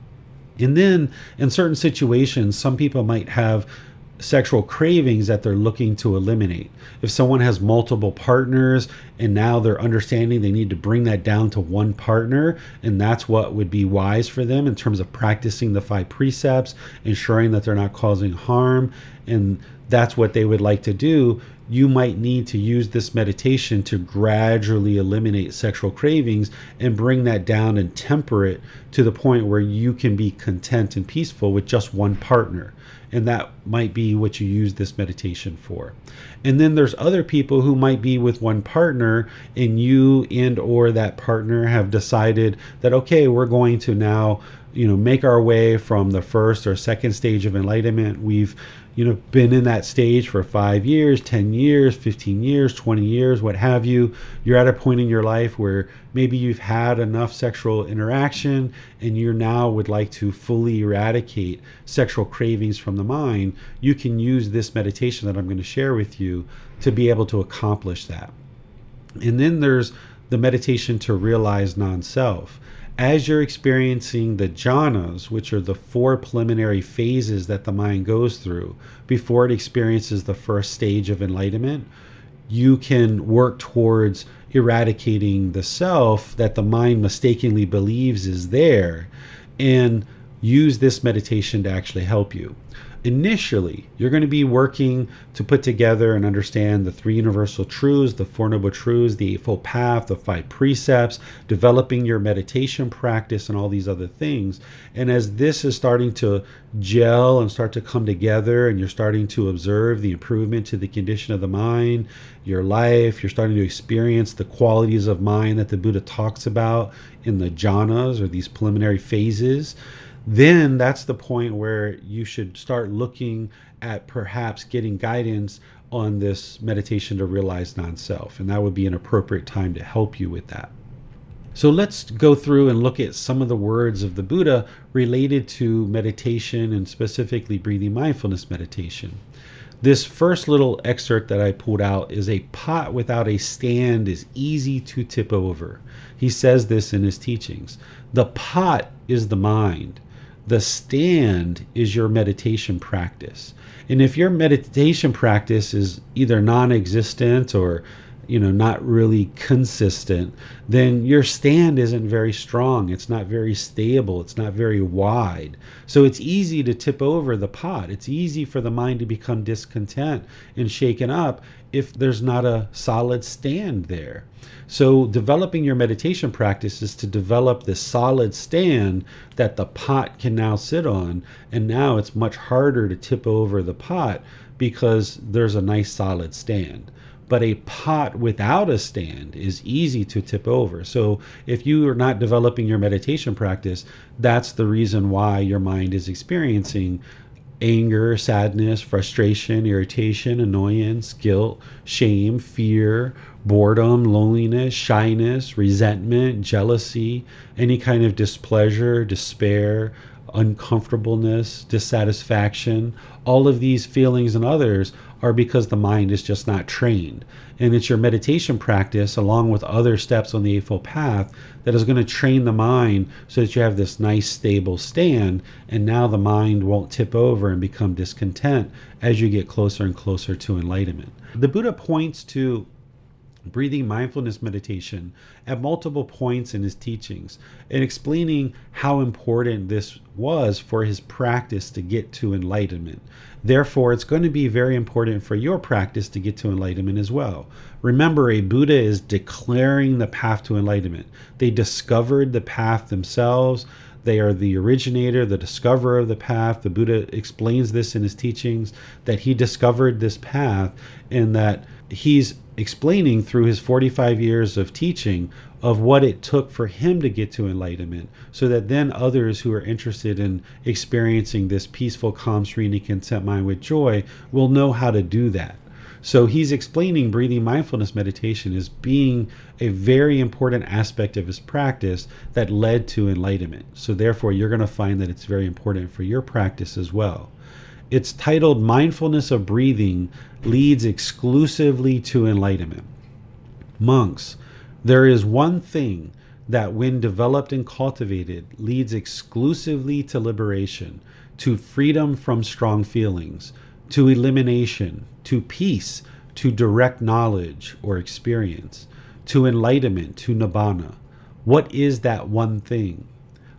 And then in certain situations, some people might have sexual cravings that they're looking to eliminate. If someone has multiple partners and now they're understanding they need to bring that down to one partner, and that's what would be wise for them in terms of practicing the five precepts, ensuring that they're not causing harm, and that's what they would like to do. You might need to use this meditation to gradually eliminate sexual cravings and bring that down and temper it to the point where you can be content and peaceful with just one partner and that might be what you use this meditation for. And then there's other people who might be with one partner and you and or that partner have decided that okay we're going to now you know make our way from the first or second stage of enlightenment. We've you know been in that stage for 5 years 10 years 15 years 20 years what have you. You're at a point in your life where maybe you've had enough sexual interaction and you now would like to fully eradicate sexual cravings from the mind you can use this meditation that I'm going to share with you to be able to accomplish that. And then there's the meditation to realize non-self as you're experiencing the jhanas, which are the four preliminary phases that the mind goes through before it experiences the first stage of enlightenment, you can work towards eradicating the self that the mind mistakenly believes is there and use this meditation to actually help you initially, you're going to be working to put together and understand the three universal truths, the Four Noble Truths, the Eightfold Path, the five precepts, developing your meditation practice, and all these other things. And as this is starting to gel and start to come together, and you're starting to observe the improvement to the condition of the mind, your life, you're starting to experience the qualities of mind that the Buddha talks about in the jhanas or these preliminary phases then that's the point where you should start looking at perhaps getting guidance on this meditation to realize non self. And that would be an appropriate time to help you with that. So let's go through and look at some of the words of the Buddha related to meditation and specifically breathing mindfulness meditation. This first little excerpt that I pulled out is a pot without a stand is easy to tip over. He says this in his teachings. The pot is the mind the stand is your meditation practice. And if your meditation practice is either non existent or you know not really consistent then your stand isn't very strong it's not very stable it's not very wide so it's easy to tip over the pot it's easy for the mind to become discontent and shaken up if there's not a solid stand there so, developing your meditation practice is to develop this solid stand that the pot can now sit on. And now it's much harder to tip over the pot because there's a nice solid stand. But a pot without a stand is easy to tip over. So, if you are not developing your meditation practice, that's the reason why your mind is experiencing anger, sadness, frustration, irritation, annoyance, guilt, shame, fear, boredom, loneliness, shyness, resentment, jealousy, any kind of displeasure, despair, uncomfortableness, dissatisfaction, all of these feelings and others are because the mind is just not trained. And it's your meditation practice, along with other steps on the Eightfold Path, that is going to train the mind so that you have this nice, stable stand. And now the mind won't tip over and become discontent as you get closer and closer to enlightenment. The Buddha points to breathing mindfulness meditation at multiple points in his teachings and explaining how important this was for his practice to get to enlightenment. Therefore, it's going to be very important for your practice to get to enlightenment as well. Remember, a Buddha is declaring the path to enlightenment. They discovered the path themselves. They are the originator, the discoverer of the path. The Buddha explains this in his teachings that he discovered this path and that he's explaining through his 45 years of teaching of what it took for him to get to enlightenment so that then others who are interested in experiencing this peaceful calm serenity content mind with joy will know how to do that. So he's explaining breathing mindfulness meditation as being a very important aspect of his practice that led to enlightenment. So therefore you're going to find that it's very important for your practice as well. It's titled Mindfulness of Breathing Leads Exclusively to Enlightenment. Monks, there is one thing that, when developed and cultivated, leads exclusively to liberation, to freedom from strong feelings, to elimination, to peace, to direct knowledge or experience, to enlightenment, to nibbana. What is that one thing?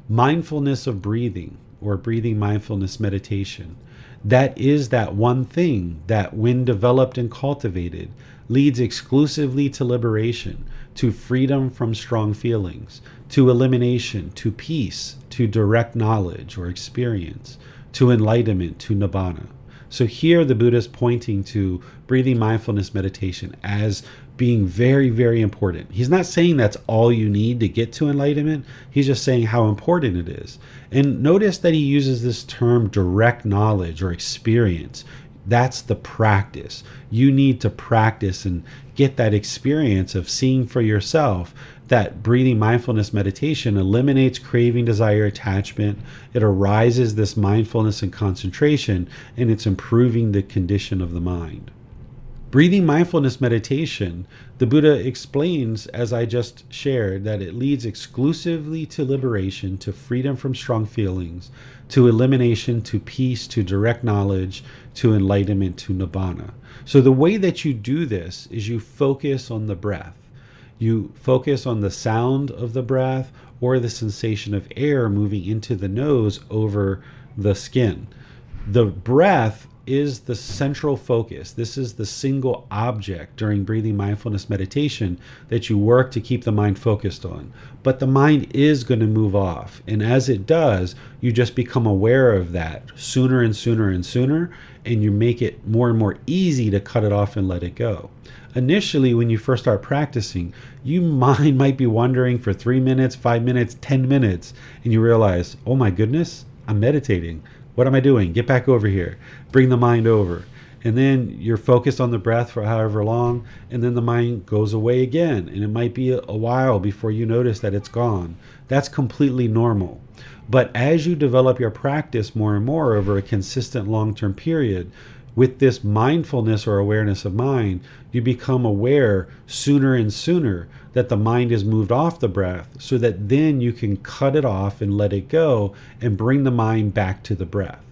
Mindfulness of breathing or breathing mindfulness meditation that is that one thing that, when developed and cultivated, leads exclusively to liberation, to freedom from strong feelings, to elimination, to peace, to direct knowledge or experience, to enlightenment, to nibbana. So here the Buddha is pointing to breathing mindfulness meditation as being very, very important. He's not saying that's all you need to get to enlightenment. He's just saying how important it is. And notice that he uses this term direct knowledge or experience. That's the practice. You need to practice and get that experience of seeing for yourself that breathing mindfulness meditation eliminates craving, desire, attachment. It arises this mindfulness and concentration, and it's improving the condition of the mind. Breathing mindfulness meditation, the Buddha explains, as I just shared, that it leads exclusively to liberation, to freedom from strong feelings, to elimination, to peace, to direct knowledge, to enlightenment, to nibbana. So, the way that you do this is you focus on the breath. You focus on the sound of the breath or the sensation of air moving into the nose over the skin. The breath is the central focus. This is the single object during breathing mindfulness meditation that you work to keep the mind focused on. But the mind is going to move off. And as it does, you just become aware of that sooner and sooner and sooner. And you make it more and more easy to cut it off and let it go. Initially, when you first start practicing, you mind might be wondering for three minutes, five minutes, 10 minutes, and you realize, oh my goodness, I'm meditating. What am I doing? Get back over here. Bring the mind over. And then you're focused on the breath for however long, and then the mind goes away again. And it might be a while before you notice that it's gone. That's completely normal. But as you develop your practice more and more over a consistent long term period, with this mindfulness or awareness of mind, you become aware sooner and sooner that the mind is moved off the breath so that then you can cut it off and let it go and bring the mind back to the breath.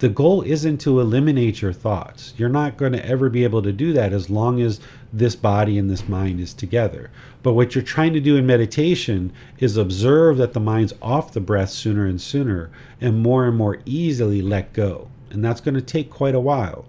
The goal isn't to eliminate your thoughts. You're not going to ever be able to do that as long as this body and this mind is together. But what you're trying to do in meditation is observe that the mind's off the breath sooner and sooner and more and more easily let go and that's going to take quite a while.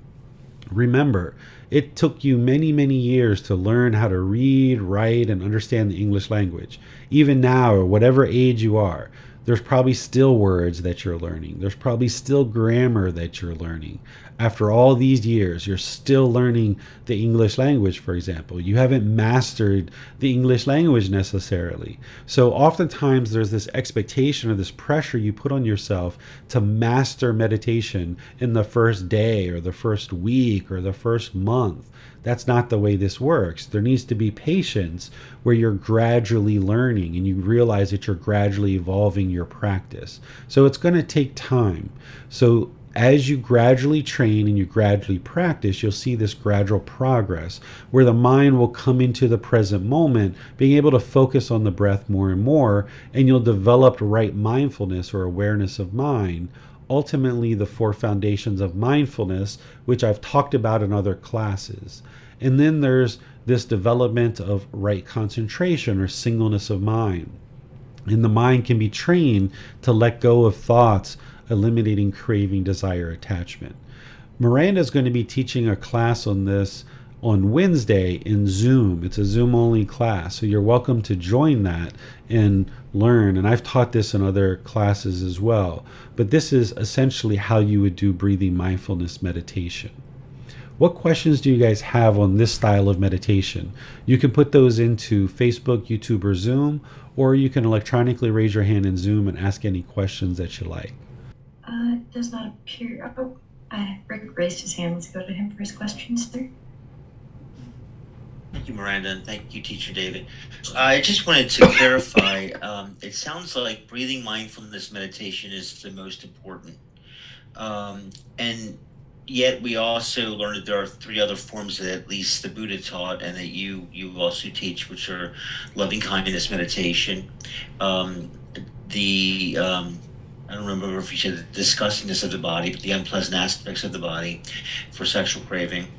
Remember, it took you many, many years to learn how to read, write, and understand the English language. Even now, or whatever age you are, there's probably still words that you're learning. There's probably still grammar that you're learning. After all these years, you're still learning the English language, for example. You haven't mastered the English language necessarily. So, oftentimes, there's this expectation or this pressure you put on yourself to master meditation in the first day or the first week or the first month. That's not the way this works. There needs to be patience where you're gradually learning and you realize that you're gradually evolving your practice. So it's going to take time. So as you gradually train and you gradually practice, you'll see this gradual progress where the mind will come into the present moment, being able to focus on the breath more and more, and you'll develop right mindfulness or awareness of mind ultimately the four foundations of mindfulness, which I've talked about in other classes. And then there's this development of right concentration or singleness of mind. And the mind can be trained to let go of thoughts, eliminating craving, desire, attachment. Miranda is going to be teaching a class on this on Wednesday in Zoom. It's a Zoom only class. So you're welcome to join that and learn. And I've taught this in other classes as well. But this is essentially how you would do breathing mindfulness meditation. What questions do you guys have on this style of meditation? You can put those into Facebook, YouTube, or Zoom, or you can electronically raise your hand in Zoom and ask any questions that you like. Uh, it does not appear. Oh, uh, Rick raised his hand. Let's go to him for his questions, sir. Thank you, Miranda, and thank you, Teacher David. I just wanted to clarify. Um, it sounds like breathing mindfulness meditation is the most important, um, and yet we also learned that there are three other forms that at least the Buddha taught, and that you you also teach, which are loving kindness meditation, um, the um, I don't remember if you said the disgustingness of the body, but the unpleasant aspects of the body for sexual craving,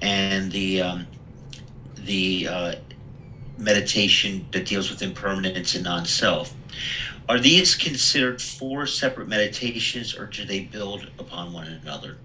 and the um, the uh, meditation that deals with impermanence and non-self. Are these considered four separate meditations, or do they build upon one another?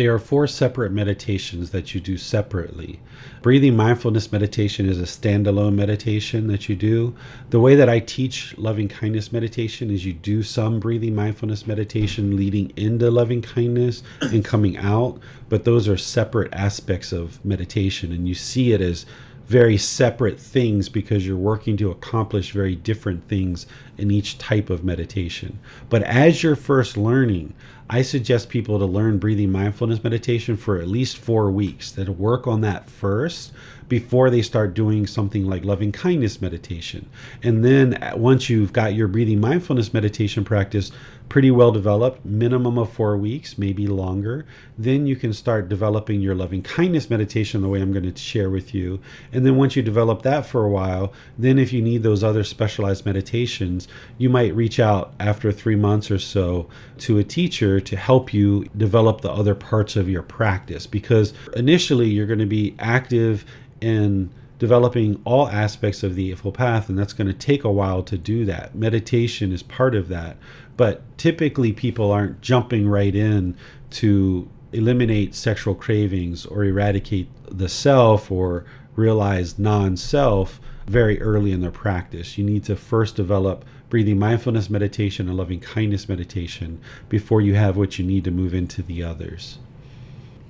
They are four separate meditations that you do separately. Breathing mindfulness meditation is a standalone meditation that you do. The way that I teach loving kindness meditation is you do some breathing mindfulness meditation leading into loving kindness and coming out, but those are separate aspects of meditation, and you see it as very separate things because you're working to accomplish very different things in each type of meditation. But as you're first learning, I suggest people to learn breathing mindfulness meditation for at least four weeks, that work on that first before they start doing something like loving kindness meditation. And then uh, once you've got your breathing mindfulness meditation practice pretty well developed, minimum of four weeks, maybe longer, then you can start developing your loving kindness meditation the way I'm going to share with you. And then once you develop that for a while, then if you need those other specialized meditations, you might reach out after three months or so to a teacher to help you develop the other parts of your practice because initially you're going to be active in developing all aspects of the Eightfold Path, and that's going to take a while to do that. Meditation is part of that, but typically people aren't jumping right in to eliminate sexual cravings or eradicate the self or realize non self very early in their practice. You need to first develop breathing mindfulness meditation and loving kindness meditation before you have what you need to move into the others.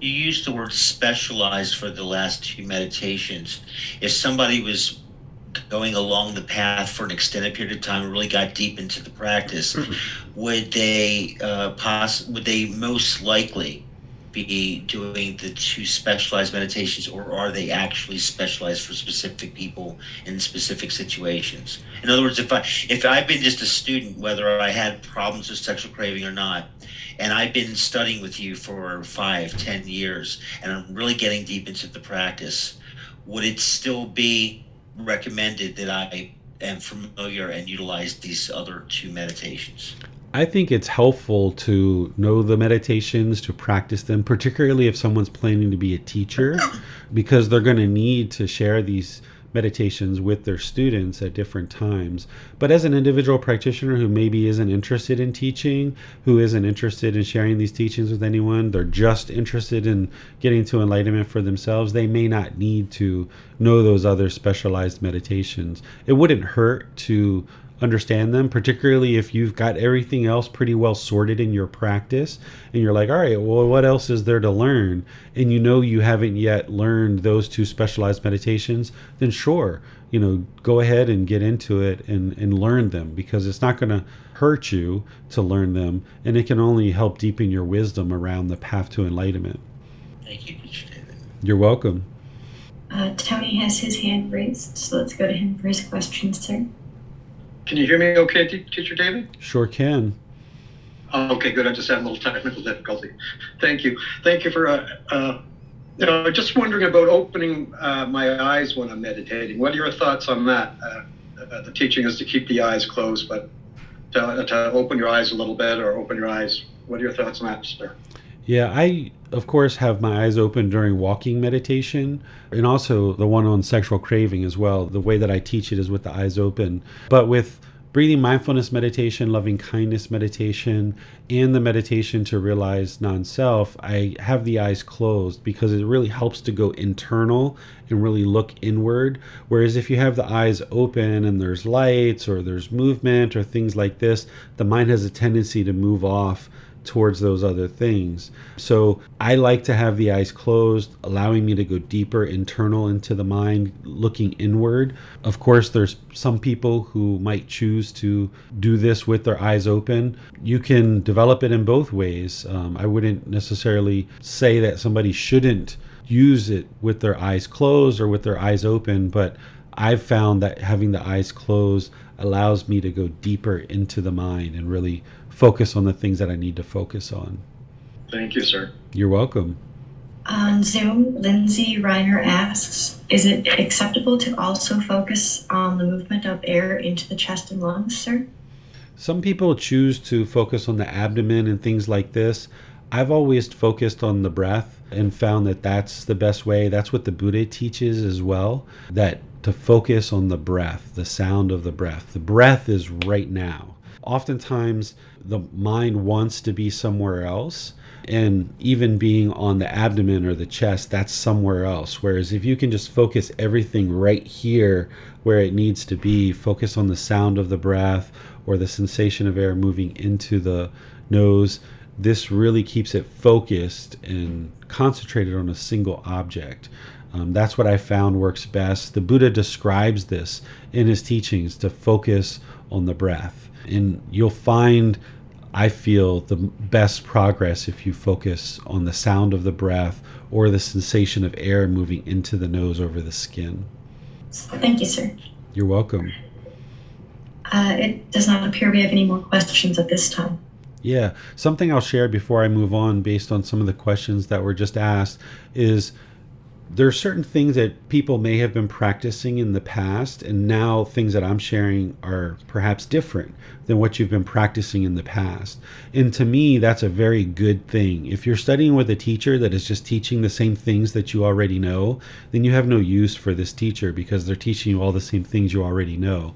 You used the word specialized for the last two meditations. If somebody was going along the path for an extended period of time really got deep into the practice, would they uh, poss- would they most likely be doing the two specialized meditations or are they actually specialized for specific people in specific situations? In other words if i if i've been just a student whether i had problems with sexual craving or not and i've been studying with you for five ten years and i'm really getting deep into the practice would it still be recommended that i am familiar and utilize these other two meditations. I think it's helpful to know the meditations, to practice them, particularly if someone's planning to be a teacher, because they're going to need to share these meditations with their students at different times. But as an individual practitioner who maybe isn't interested in teaching, who isn't interested in sharing these teachings with anyone, they're just interested in getting to enlightenment for themselves, they may not need to know those other specialized meditations. It wouldn't hurt to understand them, particularly if you've got everything else pretty well sorted in your practice and you're like, all right, well, what else is there to learn? And you know you haven't yet learned those two specialized meditations, then sure, you know, go ahead and get into it and, and learn them because it's not going to hurt you to learn them and it can only help deepen your wisdom around the path to enlightenment. Thank you, David. You're welcome. Uh, Tony has his hand raised, so let's go to him for his question, sir. Can you hear me okay, Teacher David? Sure can. Oh, okay, good. I just had a little technical difficulty. Thank you. Thank you for, uh, uh, you know, just wondering about opening uh, my eyes when I'm meditating. What are your thoughts on that? Uh, uh, the teaching is to keep the eyes closed, but to, to open your eyes a little bit or open your eyes. What are your thoughts on that, sir? Yeah, I of course have my eyes open during walking meditation and also the one on sexual craving as well. The way that I teach it is with the eyes open. But with breathing mindfulness meditation, loving kindness meditation, and the meditation to realize non self, I have the eyes closed because it really helps to go internal and really look inward. Whereas if you have the eyes open and there's lights or there's movement or things like this, the mind has a tendency to move off towards those other things. So I like to have the eyes closed, allowing me to go deeper internal into the mind, looking inward. Of course, there's some people who might choose to do this with their eyes open. You can develop it in both ways. Um, I wouldn't necessarily say that somebody shouldn't use it with their eyes closed or with their eyes open, but I've found that having the eyes closed allows me to go deeper into the mind and really focus on the things that I need to focus on. Thank you, sir. You're welcome. On Zoom, Lindsay Reiner asks Is it acceptable to also focus on the movement of air into the chest and lungs, sir? Some people choose to focus on the abdomen and things like this. I've always focused on the breath and found that that's the best way. That's what the Buddha teaches as well that to focus on the breath, the sound of the breath. The breath is right now. Oftentimes, the mind wants to be somewhere else and even being on the abdomen or the chest that's somewhere else. Whereas if you can just focus everything right here where it needs to be focus on the sound of the breath or the sensation of air moving into the nose this really keeps it focused and concentrated on a single object. Um, that's what i found works best. The buddha describes this in his teachings to focus on the breath and you'll find I feel the best progress if you focus on the sound of the breath or the sensation of air moving into the nose over the skin. Thank you, sir. You're welcome. Uh, it does not appear we have any more questions at this time. Yeah, something I'll share before I move on, based on some of the questions that were just asked, is there are certain things that people may have been practicing in the past, and now things that I'm sharing are perhaps different than what you've been practicing in the past. And to me, that's a very good thing. If you're studying with a teacher that is just teaching the same things that you already know, then you have no use for this teacher because they're teaching you all the same things you already know.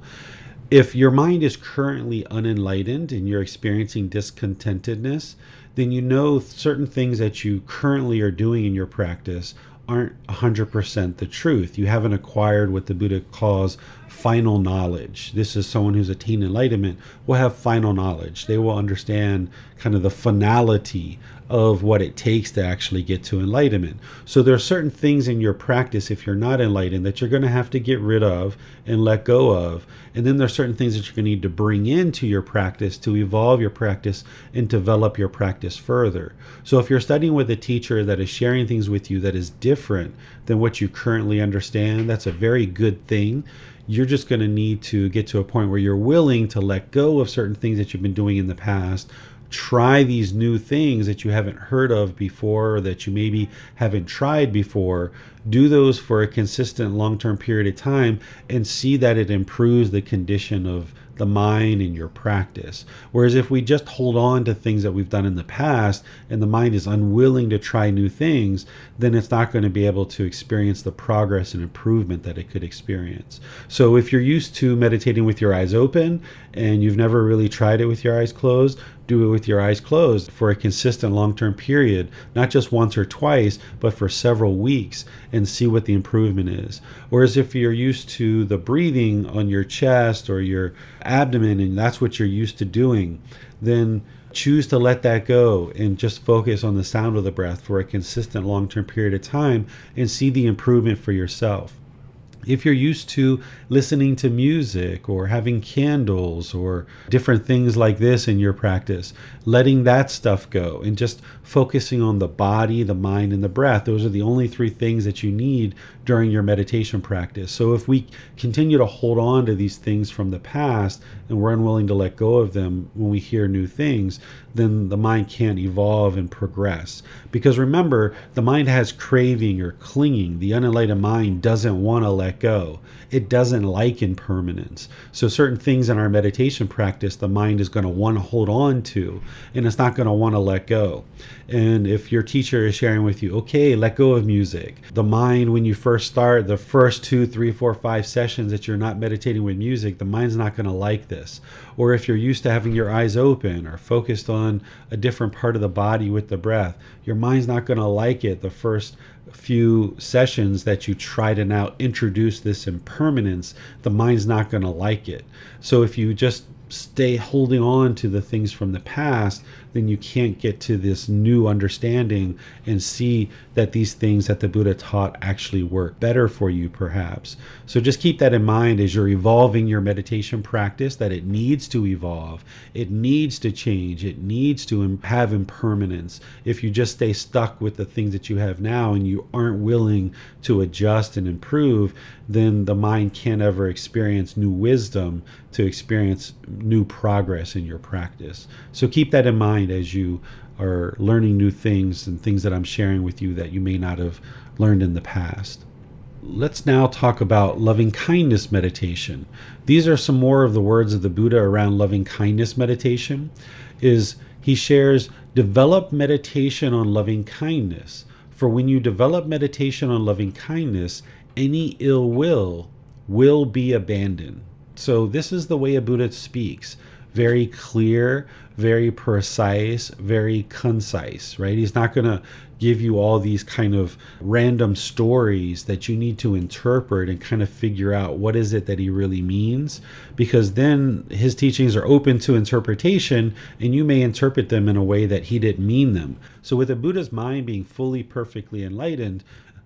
If your mind is currently unenlightened and you're experiencing discontentedness, then you know certain things that you currently are doing in your practice aren't 100% the truth. You haven't acquired what the Buddha calls final knowledge. This is someone who's attained enlightenment will have final knowledge. They will understand kind of the finality of what it takes to actually get to enlightenment. So there are certain things in your practice if you're not enlightened that you're going to have to get rid of and let go of. And then there are certain things that you're going to need to bring into your practice to evolve your practice and develop your practice further. So if you're studying with a teacher that is sharing things with you that is different than what you currently understand, that's a very good thing you're just going to need to get to a point where you're willing to let go of certain things that you've been doing in the past. Try these new things that you haven't heard of before or that you maybe haven't tried before. Do those for a consistent long-term period of time and see that it improves the condition of the mind and your practice. Whereas if we just hold on to things that we've done in the past and the mind is unwilling to try new things, then it's not going to be able to experience the progress and improvement that it could experience. So if you're used to meditating with your eyes open and you've never really tried it with your eyes closed, do it with your eyes closed for a consistent long term period, not just once or twice, but for several weeks and see what the improvement is. Whereas if you're used to the breathing on your chest or your abdomen and that's what you're used to doing, then choose to let that go and just focus on the sound of the breath for a consistent long term period of time and see the improvement for yourself if you're used to listening to music or having candles or different things like this in your practice, letting that stuff go and just focusing on the body, the mind, and the breath, those are the only three things that you need during your meditation practice. So if we continue to hold on to these things from the past and we're unwilling to let go of them when we hear new things, then the mind can't evolve and progress. Because remember, the mind has craving or clinging. The unenlightened mind doesn't want to let go. It doesn't like impermanence. So certain things in our meditation practice, the mind is going to want to hold on to, and it's not going to want to let go. And if your teacher is sharing with you, okay, let go of music. The mind, when you first start, the first two, three, four, five sessions that you're not meditating with music, the mind's not going to like this. Or if you're used to having your eyes open or focused on a different part of the body with the breath, your mind's not going to like it the first few sessions that you try to now introduce this impermanence, the mind's not going to like it. So if you just stay holding on to the things from the past, then you can't get to this new understanding and see that these things that the Buddha taught actually work better for you, perhaps. So just keep that in mind as you're evolving your meditation practice that it needs to evolve, it needs to change, it needs to have impermanence. If you just stay stuck with the things that you have now and you aren't willing to adjust and improve, then the mind can't ever experience new wisdom to experience new progress in your practice. So keep that in mind as you are learning new things and things that I'm sharing with you that you may not have learned in the past. Let's now talk about loving kindness meditation. These are some more of the words of the Buddha around loving kindness meditation is he shares develop meditation on loving kindness. For when you develop meditation on loving kindness, any ill will will be abandoned. So this is the way a Buddha speaks very clear, very precise, very concise, right? He's not going to give you all these kind of random stories that you need to interpret and kind of figure out what is it that he really means because then his teachings are open to interpretation and you may interpret them in a way that he didn't mean them. So with a Buddha's mind being fully perfectly enlightened,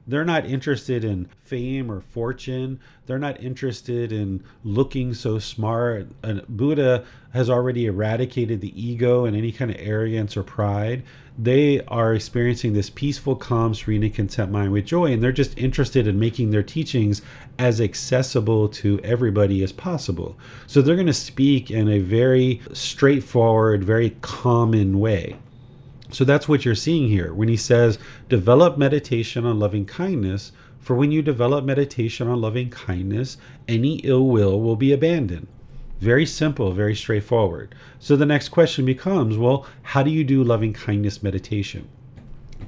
they're not interested in fame or fortune. They're not interested in looking so smart. And Buddha has already eradicated the ego and any kind of arrogance or pride. They are experiencing this peaceful, calm, serene, and content mind with joy, and they're just interested in making their teachings as accessible to everybody as possible. So they're going to speak in a very straightforward, very common way. So that's what you're seeing here when he says, develop meditation on loving kindness. For when you develop meditation on loving kindness, any ill will will be abandoned. Very simple, very straightforward. So the next question becomes well, how do you do loving kindness meditation?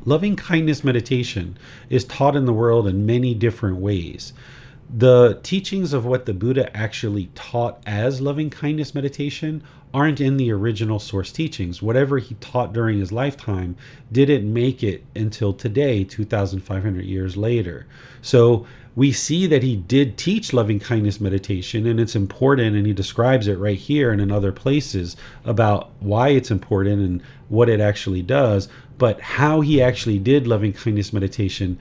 Loving kindness meditation is taught in the world in many different ways the teachings of what the Buddha actually taught as loving kindness meditation aren't in the original source teachings. Whatever he taught during his lifetime didn't make it until today, 2,500 years later. So we see that he did teach loving kindness meditation, and it's important, and he describes it right here and in other places about why it's important and what it actually does. But how he actually did loving kindness meditation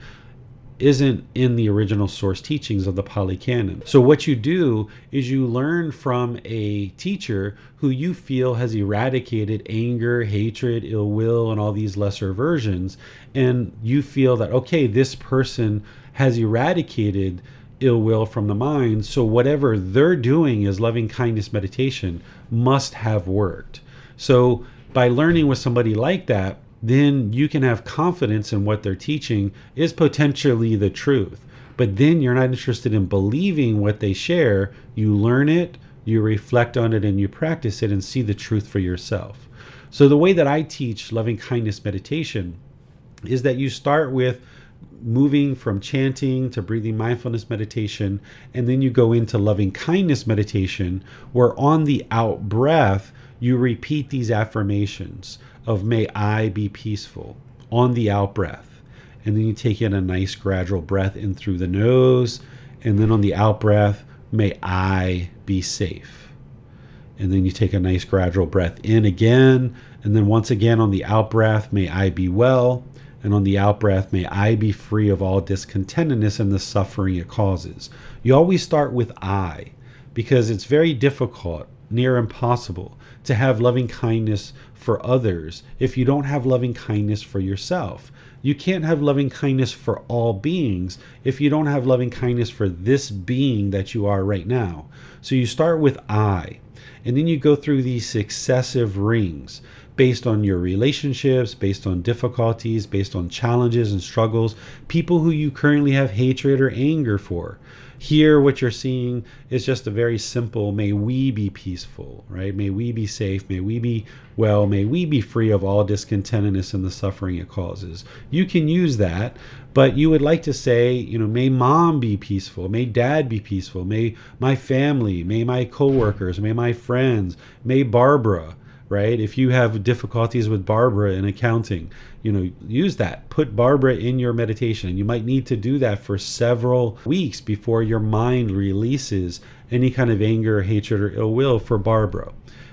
isn't in the original source teachings of the Pali Canon. So, what you do is you learn from a teacher who you feel has eradicated anger, hatred, ill will, and all these lesser versions. And you feel that, okay, this person has eradicated ill will from the mind. So, whatever they're doing as loving kindness meditation must have worked. So, by learning with somebody like that, then you can have confidence in what they're teaching is potentially the truth. But then you're not interested in believing what they share. You learn it, you reflect on it, and you practice it and see the truth for yourself. So, the way that I teach loving kindness meditation is that you start with moving from chanting to breathing mindfulness meditation, and then you go into loving kindness meditation, where on the out breath, you repeat these affirmations of may I be peaceful on the out breath. And then you take in a nice gradual breath in through the nose. And then on the out breath, may I be safe. And then you take a nice gradual breath in again. And then once again on the out breath, may I be well. And on the out breath, may I be free of all discontentedness and the suffering it causes. You always start with I because it's very difficult, near impossible, to have loving kindness for others if you don't have loving kindness for yourself. You can't have loving kindness for all beings if you don't have loving kindness for this being that you are right now. So you start with I, and then you go through these successive rings based on your relationships, based on difficulties, based on challenges and struggles, people who you currently have hatred or anger for. Here, what you're seeing is just a very simple may we be peaceful, right? May we be safe. May we be well. May we be free of all discontentedness and the suffering it causes. You can use that, but you would like to say, you know, may mom be peaceful. May dad be peaceful. May my family, may my coworkers, may my friends, may Barbara right? If you have difficulties with Barbara in accounting, you know, use that. Put Barbara in your meditation. You might need to do that for several weeks before your mind releases any kind of anger, hatred, or ill will for Barbara.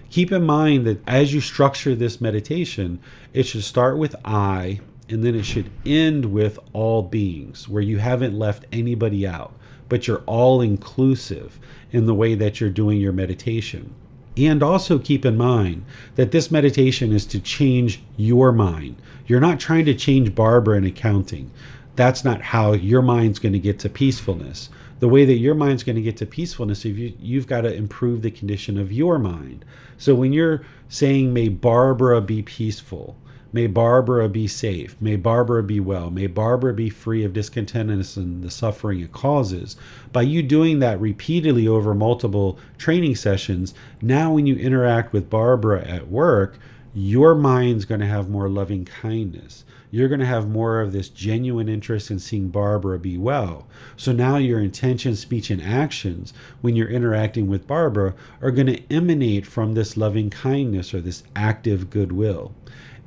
Keep in mind that as you structure this meditation, it should start with I and then it should end with all beings, where you haven't left anybody out, but you're all inclusive in the way that you're doing your meditation. And also keep in mind that this meditation is to change your mind. You're not trying to change Barbara in accounting. That's not how your mind's going to get to peacefulness. The way that your mind's going to get to peacefulness, you, you've got to improve the condition of your mind. So when you're saying, May Barbara be peaceful, May Barbara be safe. May Barbara be well. May Barbara be free of discontentedness and the suffering it causes. By you doing that repeatedly over multiple training sessions, now when you interact with Barbara at work, your mind's going to have more loving kindness. You're going to have more of this genuine interest in seeing Barbara be well. So now your intention, speech, and actions when you're interacting with Barbara are going to emanate from this loving kindness or this active goodwill.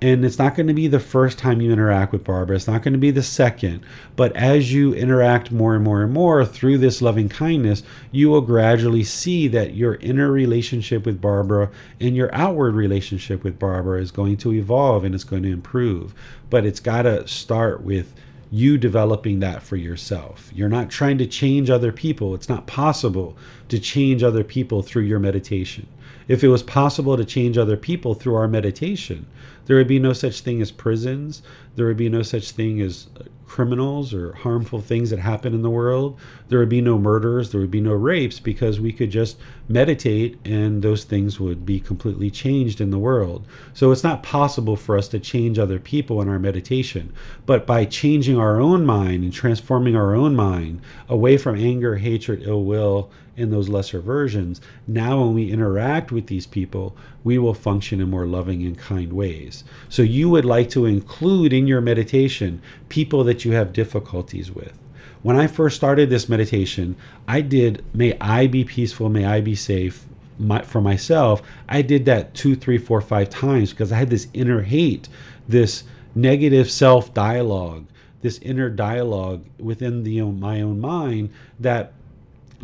And it's not going to be the first time you interact with Barbara. It's not going to be the second. But as you interact more and more and more through this loving kindness, you will gradually see that your inner relationship with Barbara and your outward relationship with Barbara is going to evolve and it's going to improve. But it's got to start with you developing that for yourself. You're not trying to change other people. It's not possible to change other people through your meditation. If it was possible to change other people through our meditation, there would be no such thing as prisons. There would be no such thing as uh, criminals or harmful things that happen in the world. There would be no murders, there would be no rapes because we could just meditate and those things would be completely changed in the world. So it's not possible for us to change other people in our meditation. But by changing our own mind and transforming our own mind away from anger, hatred, ill will, in those lesser versions, now when we interact with these people, we will function in more loving and kind ways. So you would like to include in your meditation people that you have difficulties with. When I first started this meditation, I did, may I be peaceful, may I be safe, my, for myself, I did that two, three, four, five times because I had this inner hate, this negative self dialogue, this inner dialogue within the my own mind that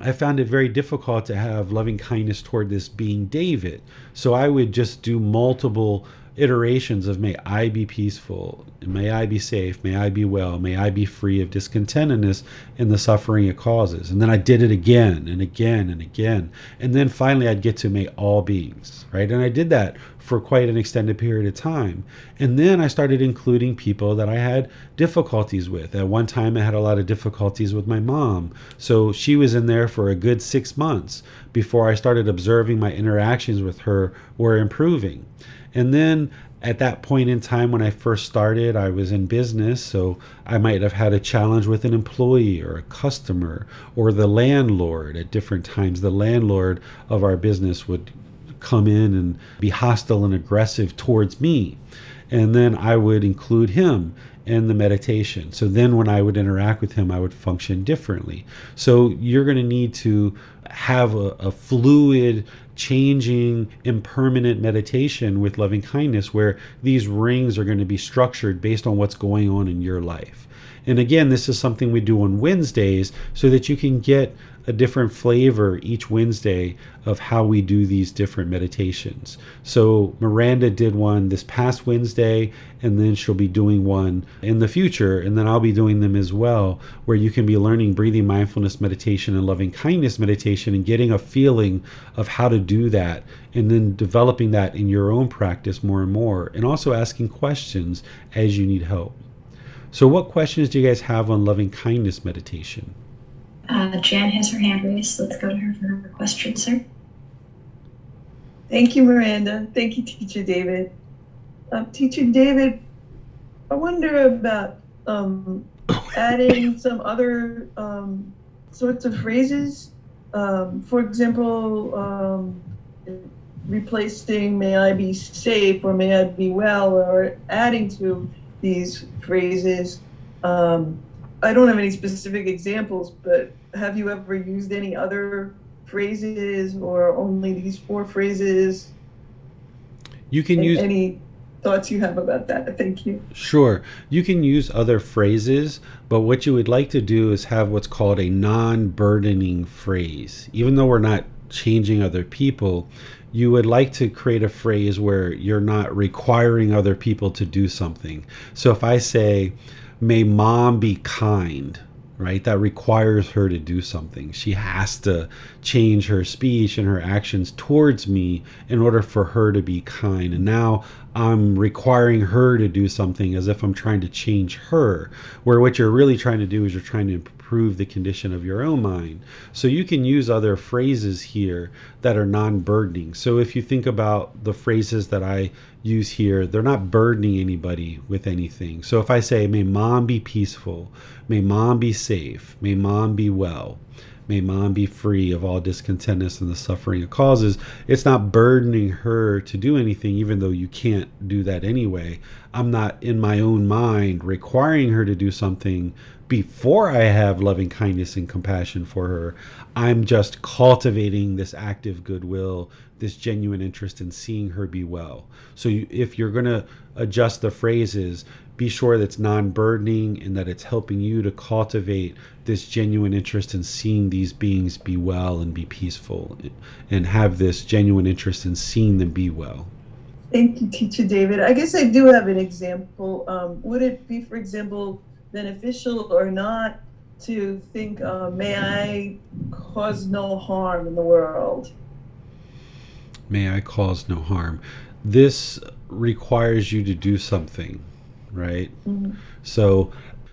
I found it very difficult to have loving kindness toward this being David. So I would just do multiple iterations of may I be peaceful, may I be safe, may I be well, may I be free of discontentedness and the suffering it causes. And then I did it again and again and again. And then finally I'd get to may all beings, right? And I did that for quite an extended period of time. And then I started including people that I had difficulties with. At one time, I had a lot of difficulties with my mom. So she was in there for a good six months before I started observing my interactions with her were improving. And then at that point in time when I first started, I was in business, so I might have had a challenge with an employee or a customer or the landlord. At different times, the landlord of our business would come in and be hostile and aggressive towards me. And then I would include him in the meditation. So then when I would interact with him, I would function differently. So you're going to need to have a, a fluid, changing, impermanent meditation with loving kindness where these rings are going to be structured based on what's going on in your life. And again, this is something we do on Wednesdays so that you can get a different flavor each Wednesday of how we do these different meditations. So Miranda did one this past Wednesday, and then she'll be doing one in the future, and then I'll be doing them as well, where you can be learning breathing mindfulness meditation and loving kindness meditation and getting a feeling of how to do that, and then developing that in your own practice more and more, and also asking questions as you need help. So, what questions do you guys have on loving kindness meditation? Uh, Jan has her hand raised. Let's go to her for her question, sir. Thank you, Miranda. Thank you, Teacher David. Uh, Teacher David, I wonder about um, adding some other um, sorts of phrases. Um, for example, um, replacing may I be safe or may I be well, or adding to these phrases. Um, I don't have any specific examples, but have you ever used any other phrases or only these four phrases? You can use any thoughts you have about that. Thank you. Sure. You can use other phrases, but what you would like to do is have what's called a non burdening phrase. Even though we're not changing other people, you would like to create a phrase where you're not requiring other people to do something. So if I say, may mom be kind right that requires her to do something she has to change her speech and her actions towards me in order for her to be kind and now i'm requiring her to do something as if i'm trying to change her where what you're really trying to do is you're trying to improve the condition of your own mind. So you can use other phrases here that are non burdening. So if you think about the phrases that I use here, they're not burdening anybody with anything. So if I say, May mom be peaceful, may mom be safe, may mom be well. May mom be free of all discontentness and the suffering it causes. It's not burdening her to do anything, even though you can't do that anyway. I'm not in my own mind requiring her to do something before I have loving kindness and compassion for her, I'm just cultivating this active goodwill, this genuine interest in seeing her be well. So you, if you're going to adjust the phrases, be sure that it's non burdening and that it's helping you to cultivate this genuine interest in seeing these beings be well and be peaceful and have this genuine interest in seeing them be well. Thank you, Teacher David. I guess I do have an example. Um, would it be, for example, beneficial or not to think, uh, may I cause no harm in the world? May I cause no harm. This requires you to do something, right? Mm-hmm. So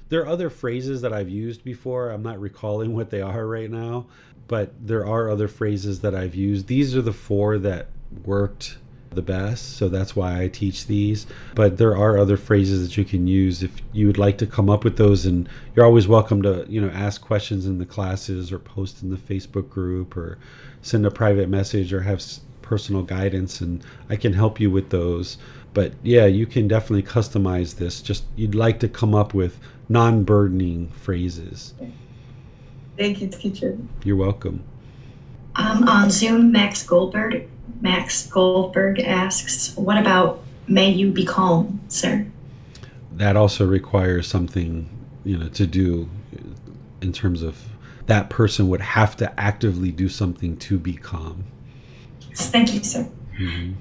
There are other phrases that I've used before. I'm not recalling what they are right now, but there are other phrases that I've used. These are the four that worked the best, so that's why I teach these. But there are other phrases that you can use if you would like to come up with those and you're always welcome to, you know, ask questions in the classes or post in the Facebook group or send a private message or have personal guidance and I can help you with those. But yeah, you can definitely customize this. Just you'd like to come up with non-burdening phrases. Thank you, teacher. You're welcome. Um, on Zoom, Max Goldberg Max Goldberg asks, "What about may you be calm, sir?" That also requires something, you know, to do in terms of that person would have to actively do something to be calm. Thank you, sir. Mm-hmm.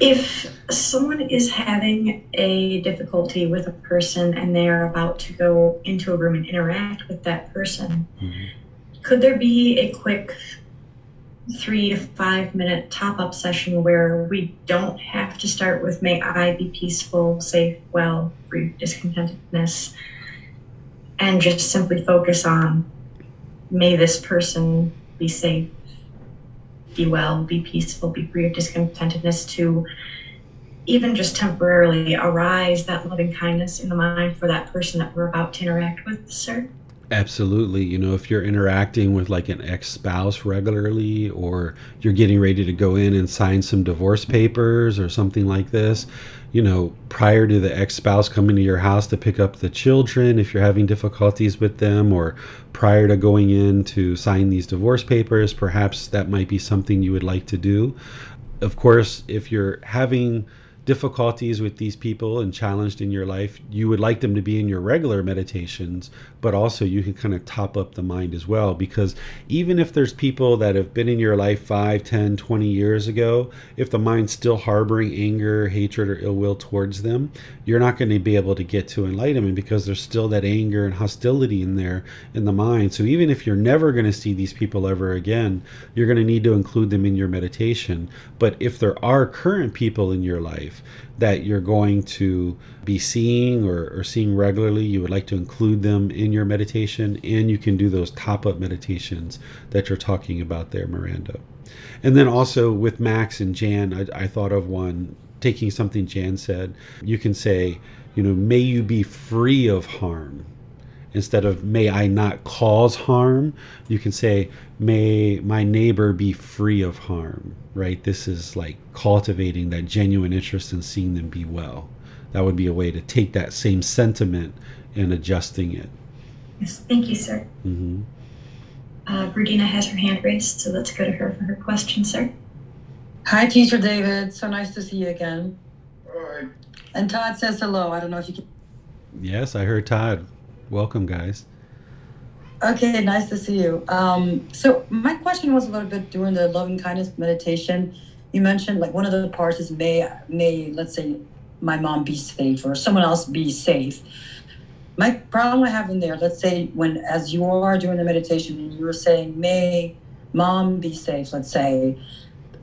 If someone is having a difficulty with a person and they're about to go into a room and interact with that person, mm-hmm. could there be a quick three to five minute top up session where we don't have to start with may I be peaceful, safe, well, free discontentedness, and just simply focus on may this person be safe, be well, be peaceful, be free of discontentedness to even just temporarily arise that loving kindness in the mind for that person that we're about to interact with, sir? Absolutely. You know, if you're interacting with like an ex spouse regularly, or you're getting ready to go in and sign some divorce papers or something like this, you know, prior to the ex spouse coming to your house to pick up the children, if you're having difficulties with them, or prior to going in to sign these divorce papers, perhaps that might be something you would like to do. Of course, if you're having difficulties with these people and challenged in your life, you would like them to be in your regular meditations, but also you can kind of top up the mind as well. Because even if there's people that have been in your life 5, 10, 20 years ago, if the mind's still harboring anger, hatred, or ill will towards them, you're not going to be able to get to enlightenment because there's still that anger and hostility in there in the mind. So even if you're never going to see these people ever again, you're going to need to include them in your meditation. But if there are current people in your life, that you're going to be seeing or, or, seeing regularly, you would like to include them in your meditation, and you can do those top up meditations that you're talking about there, Miranda. And then also with Max and Jan, I, I thought of one taking something Jan said. You can say, you know, may you be free of harm instead of may I not cause harm, you can say may my neighbor be free of harm, right? This is like cultivating that genuine interest in seeing them be well. That would be a way to take that same sentiment and adjusting it. Yes, thank you, sir. Mm-hmm. Uh, has her hand raised, so let's go to her for her question, sir. Hi, Teacher David. So nice to see you again. Hi. And Todd says hello. I don't know if you can. Yes, I heard Todd. Welcome, guys. Okay, nice to see you. Um, so my question was a little bit during the loving kindness meditation. You mentioned like one of the parts is may may let's say my mom be safe or someone else be safe. My problem I have in there, let's say when as you are doing the meditation and you were saying may mom be safe, let's say,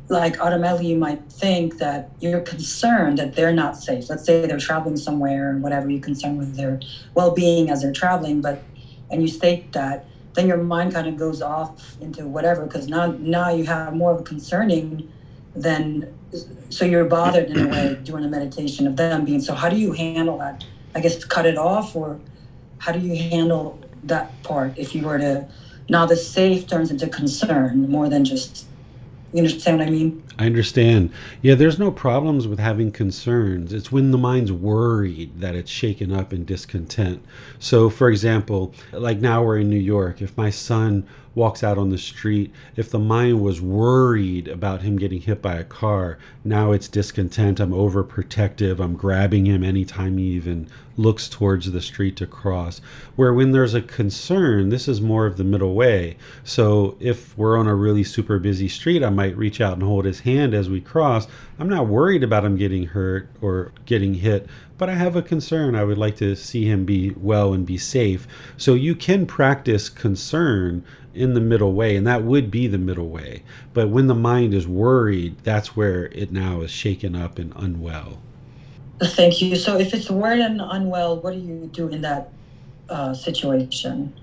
like automatically you might think that you're concerned that they're not safe. Let's say they're traveling somewhere and whatever you're concerned with their well-being as they're traveling, but and you state that, then your mind kind of goes off into whatever because now now you have more of a concerning than so you're bothered in a way during the meditation of them being so how do you handle that? I guess cut it off or how do you handle that part if you were to now the safe turns into concern more than just you understand what I mean? I understand. Yeah, there's no problems with having concerns. It's when the mind's worried that it's shaken up in discontent. So, for example, like now we're in New York. If my son walks out on the street, if the mind was worried about him getting hit by a car, now it's discontent. I'm overprotective. I'm grabbing him anytime he even looks towards the street to cross. Where when there's a concern, this is more of the middle way. So if we're on a really super busy street, I might reach out and hold his hand as we cross. I'm not worried about him getting hurt or getting hit, but I have a concern. I would like to see him be well and be safe. So you can practice concern in the middle way, and that would be the middle way. But when the mind is worried, that's where it now is shaken up and unwell. Thank you. So if it's weird and unwell, what do you do in that uh, situation?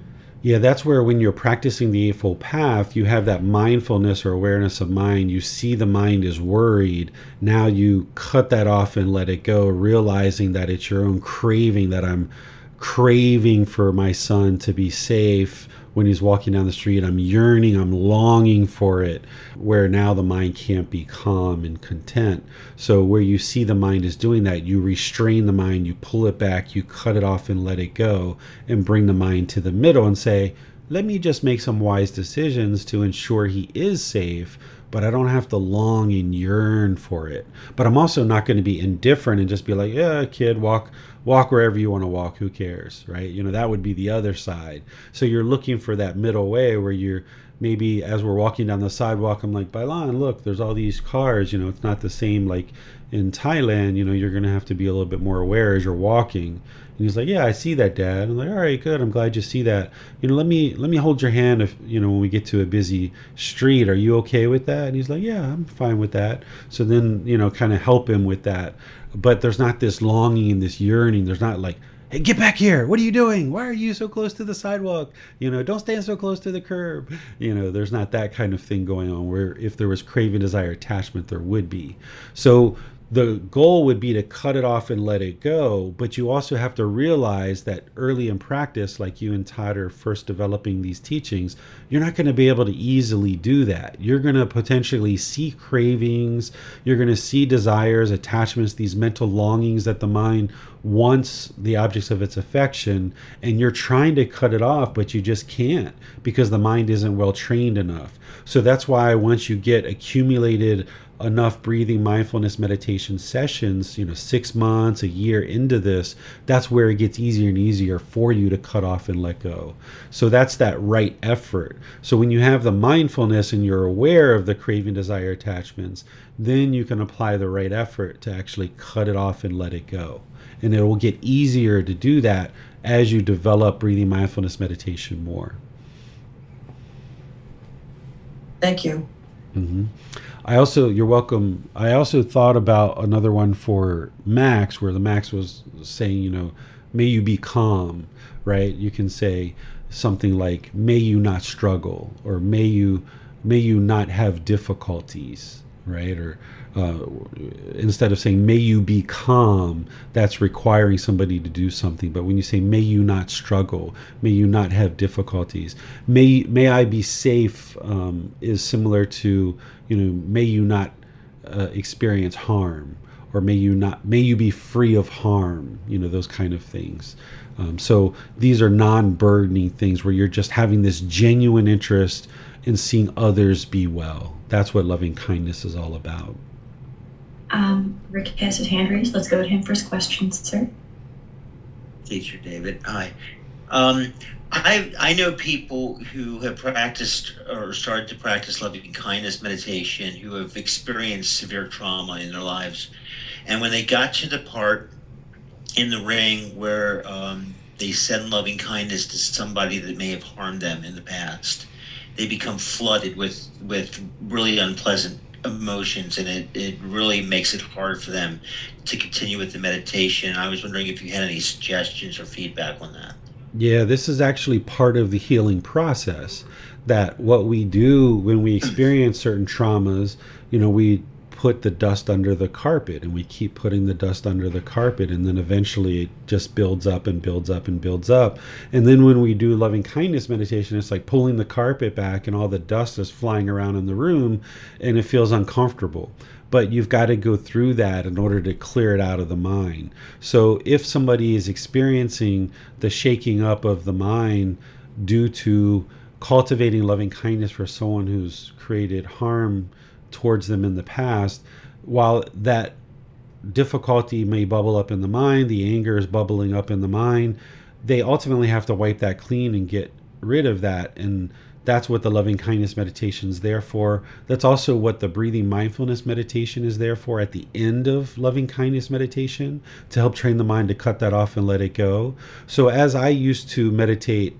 Yeah, that's where when you're practicing the Eightfold Path, you have that mindfulness or awareness of mind. You see the mind is worried. Now you cut that off and let it go, realizing that it's your own craving that I'm craving for my son to be safe when he's walking down the street. I'm yearning, I'm longing for it, where now the mind can't be calm and content. So, where you see the mind is doing that, you restrain the mind, you pull it back, you cut it off and let it go, and bring the mind to the middle and say, let me just make some wise decisions to ensure he is safe but I don't have to long and yearn for it. But I'm also not going to be indifferent and just be like, yeah, kid, walk walk wherever you want to walk who cares right? You know that would be the other side. So you're looking for that middle way where you're maybe as we're walking down the sidewalk i'm like bailan look there's all these cars you know it's not the same like in thailand you know you're going to have to be a little bit more aware as you're walking. And he's like yeah i see that dad. I'm like all right good i'm glad you see that. You know let me let me hold your hand if you know when we get to a busy street are you okay with that? And he's like yeah i'm fine with that. So then you know kind of help him with that but there's not this longing and this yearning. There's not like, hey, get back here. What are you doing? Why are you so close to the sidewalk? You know, don't stand so close to the curb. You know, there's not that kind of thing going on where if there was craving, desire, attachment, there would be. So the goal would be to cut it off and let it go. But you also have to realize that early in practice, like you and Todd are first developing these teachings, you're not going to be able to easily do that. You're going to potentially see cravings, you're going to see desires, attachments, these mental longings that the mind wants the objects of its affection, and you're trying to cut it off, but you just can't because the mind isn't well trained enough. So that's why once you get accumulated enough breathing mindfulness meditation sessions, you know, six months, a year into this, that's where it gets easier and easier for you to cut off and let go. So that's that right effort. So when you have the mindfulness and you're aware of the craving, desire, attachments, then you can apply the right effort to actually cut it off and let it go. And it will get easier to do that as you develop breathing mindfulness meditation more. Thank you. Mm-hmm. I also, you're welcome. I also thought about another one for Max, where the Max was saying, you know, may you be calm, right? You can say something like, may you not struggle, or may you, may you not have difficulties, right? Or uh, instead of saying may you be calm that's requiring somebody to do something but when you say may you not struggle may you not have difficulties may may i be safe um, is similar to you know may you not uh, experience harm or may you not may you be free of harm you know those kind of things um, so these are non-burdening things where you're just having this genuine interest in seeing others be well that's what loving kindness is all about um, Rick has his hand raised. Let's go to him first his questions, sir. Teacher David, hi. Um, I I know people who have practiced or started to practice loving kindness meditation who have experienced severe trauma in their lives, and when they got to the part in the ring where um, they send loving kindness to somebody that may have harmed them in the past, they become flooded with with really unpleasant emotions and it, it really makes it hard for them to continue with the meditation. I was wondering if you had any suggestions or feedback on that. Yeah, this is actually part of the healing process. That what we do when we experience certain traumas, you know, we put the dust under the carpet and we keep putting the dust under the carpet and then eventually it just builds up and builds up and builds up and then when we do loving kindness meditation it's like pulling the carpet back and all the dust is flying around in the room and it feels uncomfortable but you've got to go through that in order to clear it out of the mind so if somebody is experiencing the shaking up of the mind due to cultivating loving kindness for someone who's created harm towards them in the past, while that difficulty may bubble up in the mind, the anger is bubbling up in the mind, they ultimately have to wipe that clean and get rid of that. And that's what the loving kindness meditation is there for. That's also what the breathing mindfulness meditation is there for at the end of loving kindness meditation to help train the mind to cut that off and let it go. So, as I used to meditate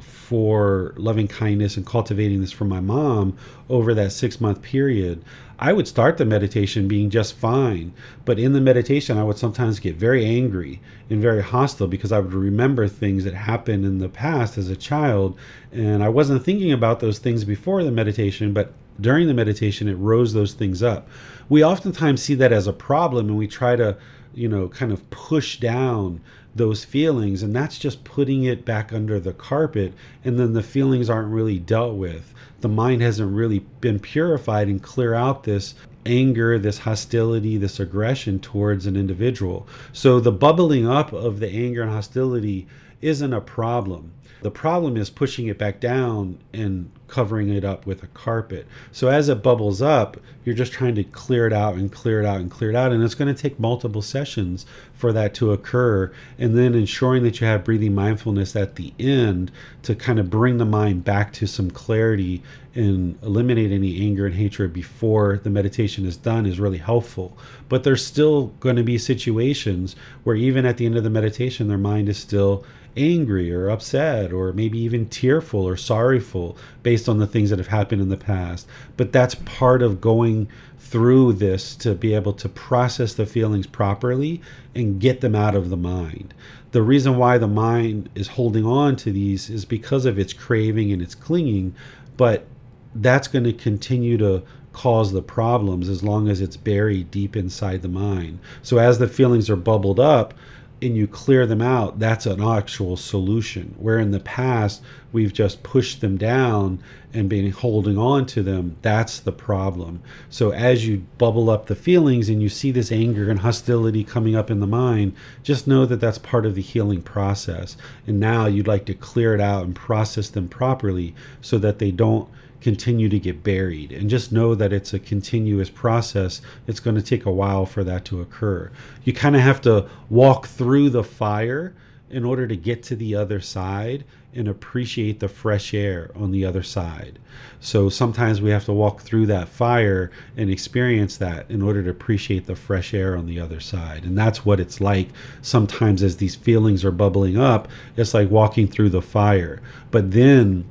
for loving kindness and cultivating this for my mom over that six month period, I would start the meditation being just fine, but in the meditation, I would sometimes get very angry and very hostile because I would remember things that happened in the past as a child, and I wasn't thinking about those things before the meditation, but during the meditation, it rose those things up. We oftentimes see that as a problem, and we try to, you know, kind of push down those feelings and that's just putting it back under the carpet and then the feelings aren't really dealt with. The mind hasn't really been purified and clear out this anger this hostility this aggression towards an individual. So the bubbling up of the anger and hostility isn't a problem the problem is pushing it back down and covering it up with a carpet. So as it bubbles up, you're just trying to clear it out and clear it out and clear it out. And it's going to take multiple sessions for that to occur. And then ensuring that you have breathing mindfulness at the end to kind of bring the mind back to some clarity and eliminate any anger and hatred before the meditation is done is really helpful. But there's still going to be situations where even at the end of the meditation, their mind is still angry or upset or maybe even tearful or sorrowful based on the things that have happened in the past. But that's part of going through this to be able to process the feelings properly and get them out of the mind. The reason why the mind is holding on to these is because of its craving and its clinging, but that's going to continue to cause the problems as long as it's buried deep inside the mind. So as the feelings are bubbled up, and you clear them out, that's an actual solution. Where in the past, we've just pushed them down and been holding on to them, that's the problem. So as you bubble up the feelings and you see this anger and hostility coming up in the mind, just know that that's part of the healing process. And now you'd like to clear it out and process them properly so that they don't continue to get buried. And just know that it's a continuous process. It's going to take a while for that to occur. You kind of have to walk through the fire in order to get to the other side and appreciate the fresh air on the other side. So sometimes we have to walk through that fire and experience that in order to appreciate the fresh air on the other side. And that's what it's like sometimes as these feelings are bubbling up. It's like walking through the fire. But then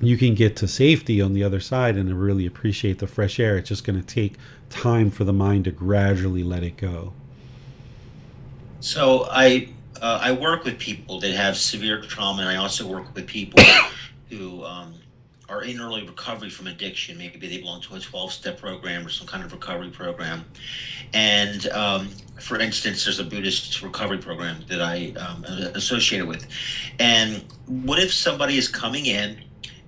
you can get to safety on the other side and really appreciate the fresh air. It's just going to take time for the mind to gradually let it go. So I uh, I work with people that have severe trauma, and I also work with people who um, are in early recovery from addiction. Maybe they belong to a 12 step program or some kind of recovery program. And um, for instance, there's a Buddhist recovery program that I um, associated with. And what if somebody is coming in?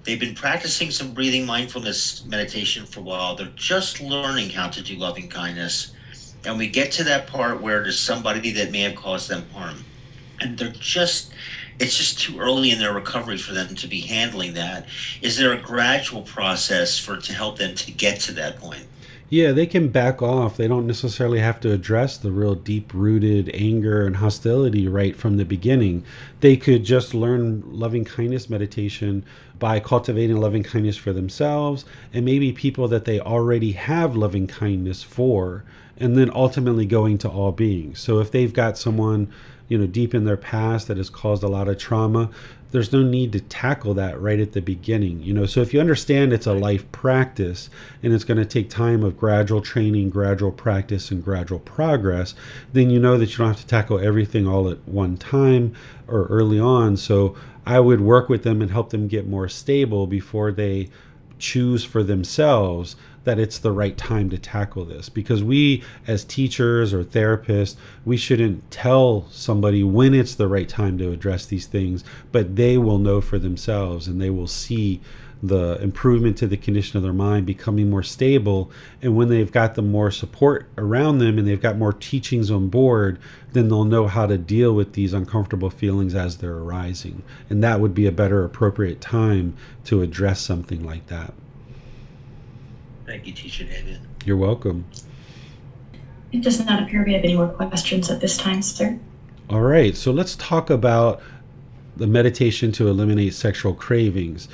They've been practicing some breathing mindfulness meditation for a while. They're just learning how to do loving kindness. And we get to that part where there's somebody that may have caused them harm. And they're just, it's just too early in their recovery for them to be handling that. Is there a gradual process for to help them to get to that point? Yeah, they can back off. They don't necessarily have to address the real deep rooted anger and hostility right from the beginning. They could just learn loving kindness meditation by cultivating loving kindness for themselves and maybe people that they already have loving kindness for, and then ultimately going to all beings. So if they've got someone you know deep in their past that has caused a lot of trauma there's no need to tackle that right at the beginning you know? So if you understand it's a life practice and it's going to take time of gradual training gradual practice and gradual progress then you know that you don't have to tackle everything all at one time or early on. So i would work with them and help them get more stable before they choose for themselves that it's the right time to tackle this. Because we as teachers or therapists we shouldn't tell somebody when it's the right time to address these things but they will know for themselves and they will see the improvement to the condition of their mind becoming more stable. And when they've got the more support around them and they've got more teachings on board then they'll know how to deal with these uncomfortable feelings as they're arising. And that would be a better appropriate time to address something like that Thank you, Teacher David. You're welcome. It does not appear we have any more questions at this time, sir. All right, so let's talk about the meditation to eliminate sexual cravings.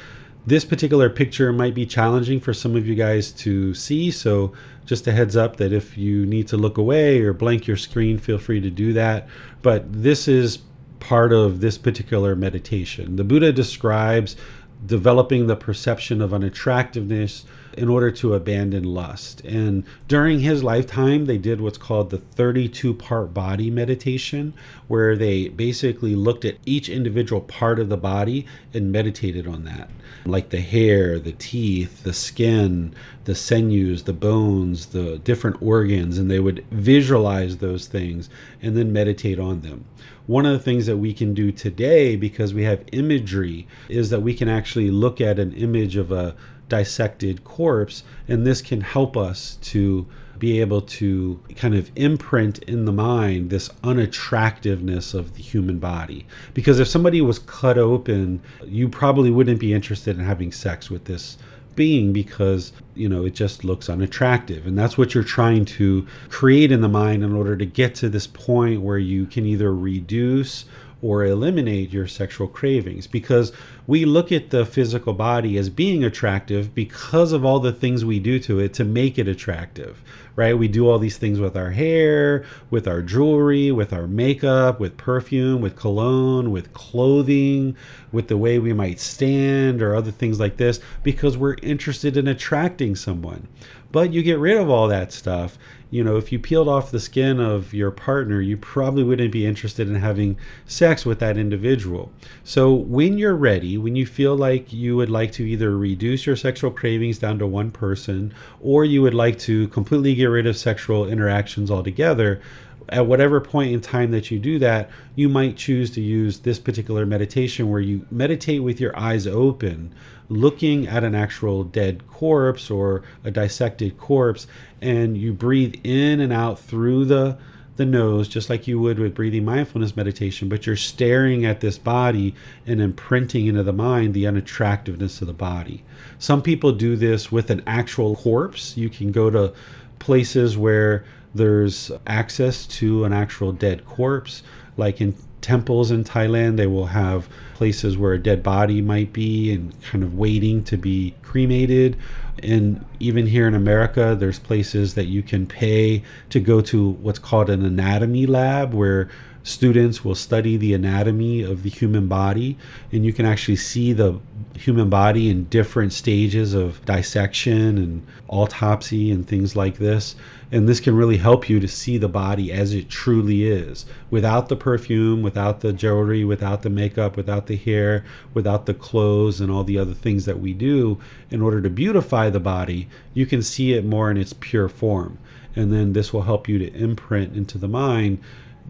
This particular picture might be challenging for some of you guys to see, so just a heads up that if you need to look away or blank your screen, feel free to do that. But this is part of this particular meditation. The Buddha describes developing the perception of unattractiveness in order to abandon lust. And during his lifetime, they did what's called the 32 part body meditation, where they basically looked at each individual part of the body and meditated on that, like the hair, the teeth, the skin, the sinews, the bones, the different organs, and they would visualize those things and then meditate on them. One of the things that we can do today, because we have imagery, is that we can actually look at an image of a dissected corpse, and this can help us to be able to kind of imprint in the mind this unattractiveness of the human body. Because if somebody was cut open, you probably wouldn't be interested in having sex with this being because you know it just looks unattractive and that's what you're trying to create in the mind in order to get to this point where you can either reduce or eliminate your sexual cravings because we look at the physical body as being attractive because of all the things we do to it to make it attractive, right? We do all these things with our hair, with our jewelry, with our makeup, with perfume, with cologne, with clothing, with the way we might stand or other things like this because we're interested in attracting someone. But you get rid of all that stuff you know, if you peeled off the skin of your partner, you probably wouldn't be interested in having sex with that individual. So, when you're ready, when you feel like you would like to either reduce your sexual cravings down to one person or you would like to completely get rid of sexual interactions altogether, at whatever point in time that you do that, you might choose to use this particular meditation where you meditate with your eyes open, looking at an actual dead corpse or a dissected corpse, and you breathe in and out through the the nose just like you would with breathing mindfulness meditation but you're staring at this body and imprinting into the mind the unattractiveness of the body. Some people do this with an actual corpse. You can go to places where there's access to an actual dead corpse, like in temples in Thailand, they will have places where a dead body might be and kind of waiting to be cremated. And even here in America, there's places that you can pay to go to what's called an anatomy lab where students will study the anatomy of the human body. And you can actually see the human body in different stages of dissection and autopsy and things like this and this can really help you to see the body as it truly is without the perfume without the jewelry without the makeup without the hair without the clothes and all the other things that we do in order to beautify the body you can see it more in its pure form and then this will help you to imprint into the mind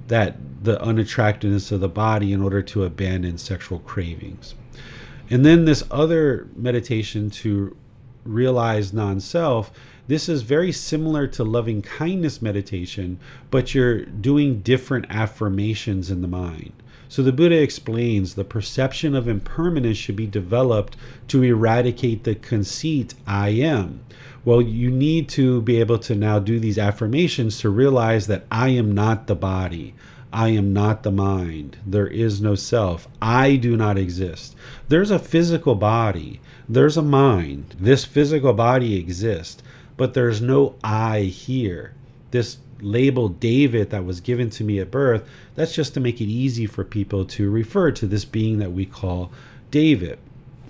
that the unattractiveness of the body in order to abandon sexual cravings. And then this other meditation to realize non self, this is very similar to loving kindness meditation, but you're doing different affirmations in the mind. So the Buddha explains the perception of impermanence should be developed to eradicate the conceit I am. Well, you need to be able to now do these affirmations to realize that I am not the body. I am not the mind. There is no self. I do not exist. There's a physical body. There's a mind. This physical body exists, but there's no I here. This label David that was given to me at birth, that's just to make it easy for people to refer to this being that we call David.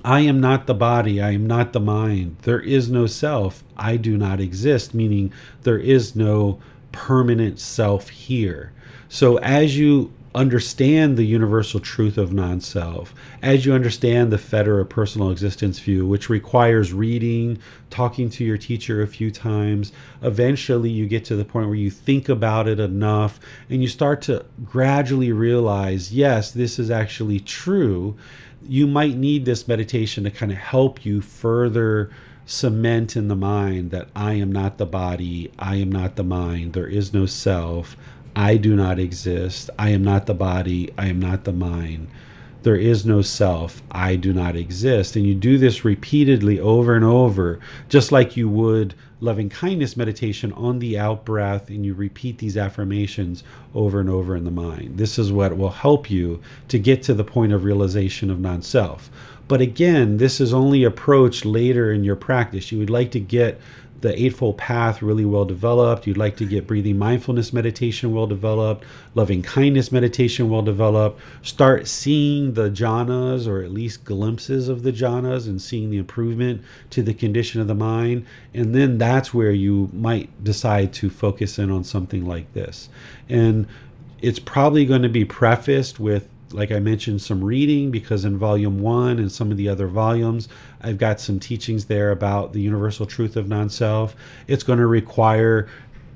I am not the body, I am not the mind. There is no self. I do not exist, meaning there is no permanent self here. So as you understand the universal truth of non self, as you understand the fetter of personal existence view, which requires reading, talking to your teacher a few times, eventually you get to the point where you think about it enough and you start to gradually realize yes, this is actually true. You might need this meditation to kind of help you further cement in the mind that I am not the body, I am not the mind, there is no self, I do not exist, I am not the body, I am not the mind. There is no self, I do not exist. And you do this repeatedly over and over, just like you would loving kindness meditation on the out breath, and you repeat these affirmations over and over in the mind. This is what will help you to get to the point of realization of non self. But again, this is only approached later in your practice. You would like to get the Eightfold Path really well developed, you'd like to get breathing mindfulness meditation well developed, loving kindness meditation well developed, start seeing the jhanas or at least glimpses of the jhanas and seeing the improvement to the condition of the mind. And then that's where you might decide to focus in on something like this. And it's probably going to be prefaced with like I mentioned, some reading because in volume one and some of the other volumes, I've got some teachings there about the universal truth of non self. It's going to require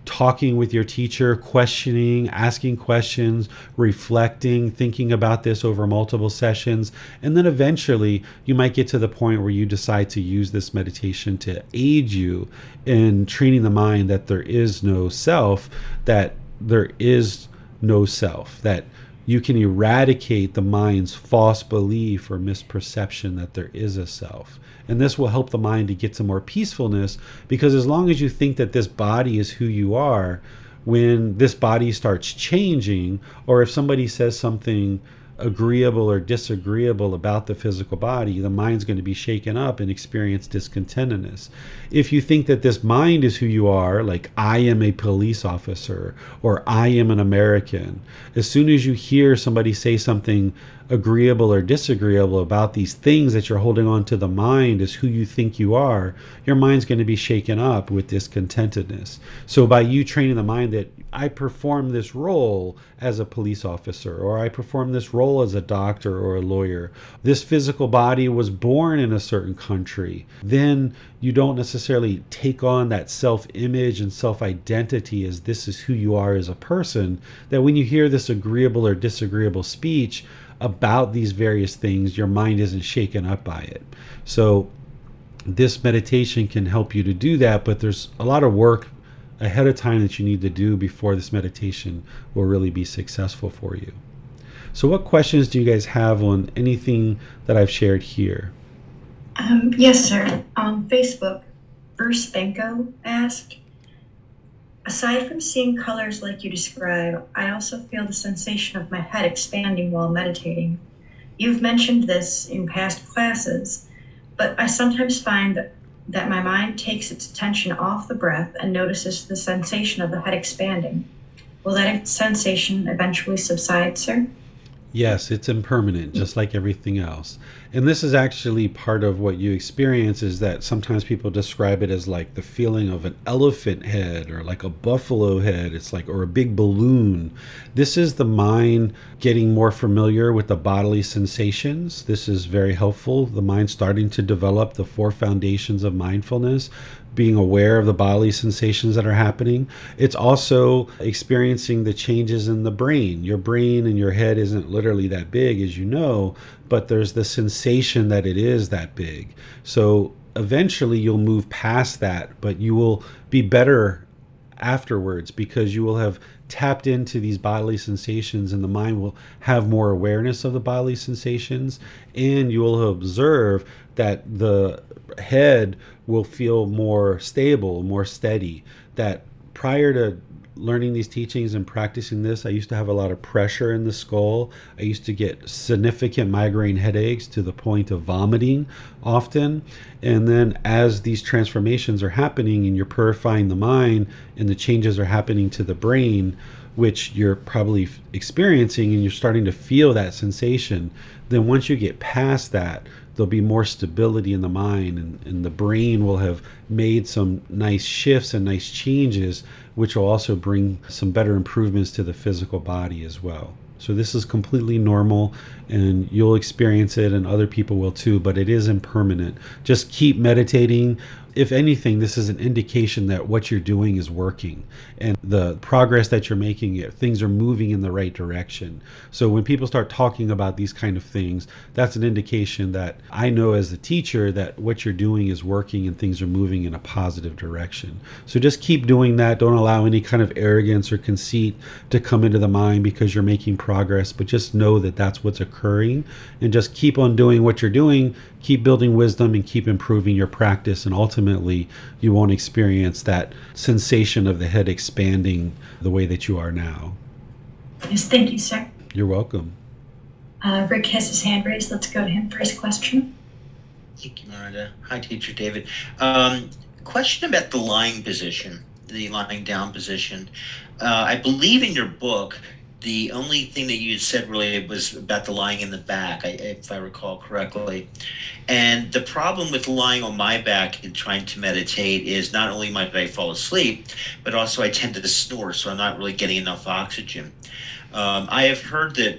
talking with your teacher, questioning, asking questions, reflecting, thinking about this over multiple sessions. And then eventually you might get to the point where you decide to use this meditation to aid you in training the mind that there is no self, that there is no self, that you can eradicate the mind's false belief or misperception that there is a self. And this will help the mind to get to more peacefulness because as long as you think that this body is who you are, when this body starts changing, or if somebody says something agreeable or disagreeable about the physical body, the mind's going to be shaken up and experience discontentedness. If you think that this mind is who you are, like I am a police officer or I am an American, as soon as you hear somebody say something agreeable or disagreeable about these things that you're holding on to the mind is who you think you are, your mind's going to be shaken up with discontentedness. So by you training the mind that I perform this role as a police officer, or I perform this role as a doctor or a lawyer. This physical body was born in a certain country. Then you don't necessarily take on that self image and self identity as this is who you are as a person. That when you hear this agreeable or disagreeable speech, about these various things, your mind isn't shaken up by it. So, this meditation can help you to do that, but there's a lot of work ahead of time that you need to do before this meditation will really be successful for you. So, what questions do you guys have on anything that I've shared here? Um, yes, sir. On Facebook, Bruce Benko asked, Aside from seeing colors like you describe, I also feel the sensation of my head expanding while meditating. You've mentioned this in past classes, but I sometimes find that, that my mind takes its attention off the breath and notices the sensation of the head expanding. Will that sensation eventually subside, sir? Yes, it's impermanent, just like everything else. And this is actually part of what you experience is that sometimes people describe it as like the feeling of an elephant head or like a buffalo head. It's like, or a big balloon. This is the mind getting more familiar with the bodily sensations. This is very helpful. The mind starting to develop the four foundations of mindfulness being aware of the bodily sensations that are happening. It's also experiencing the changes in the brain. Your brain and your head isn't literally that big, as you know, but there's the sensation that it is that big. So eventually you'll move past that, but you will be better afterwards because you will have tapped into these bodily sensations and the mind will have more awareness of the bodily sensations and you will observe that the head will feel more stable, more steady. That prior to learning these teachings and practicing this, I used to have a lot of pressure in the skull. I used to get significant migraine headaches to the point of vomiting often. And then, as these transformations are happening and you're purifying the mind and the changes are happening to the brain, which you're probably experiencing and you're starting to feel that sensation, then once you get past that, there'll be more stability in the mind and, and the brain will have made some nice shifts and nice changes which will also bring some better improvements to the physical body as well. So this is completely normal and you'll experience it and other people will too but it is impermanent just keep meditating if anything, this is an indication that what you're doing is working and the progress that you're making, things are moving in the right direction. So when people start talking about these kind of things, that's an indication that I know as a teacher that what you're doing is working and things are moving in a positive direction. So just keep doing that. Don't allow any kind of arrogance or conceit to come into the mind because you're making progress, but just know that that's what's occurring and just keep on doing what you're doing keep building wisdom and keep improving your practice. And ultimately you won't experience that sensation of the head expanding the way that you are now. Yes thank you sir. You're welcome. Uh, rick has his hand raised. Let's go to him. For his question. Thank you miranda. Hi teacher david. Um, question about the lying position, the lying down position. Uh, I believe in your book, the only thing that you said really was about the lying in the back, if I recall correctly. And the problem with lying on my back and trying to meditate is not only might I fall asleep, but also I tend to snore, so I'm not really getting enough oxygen. Um, I have heard that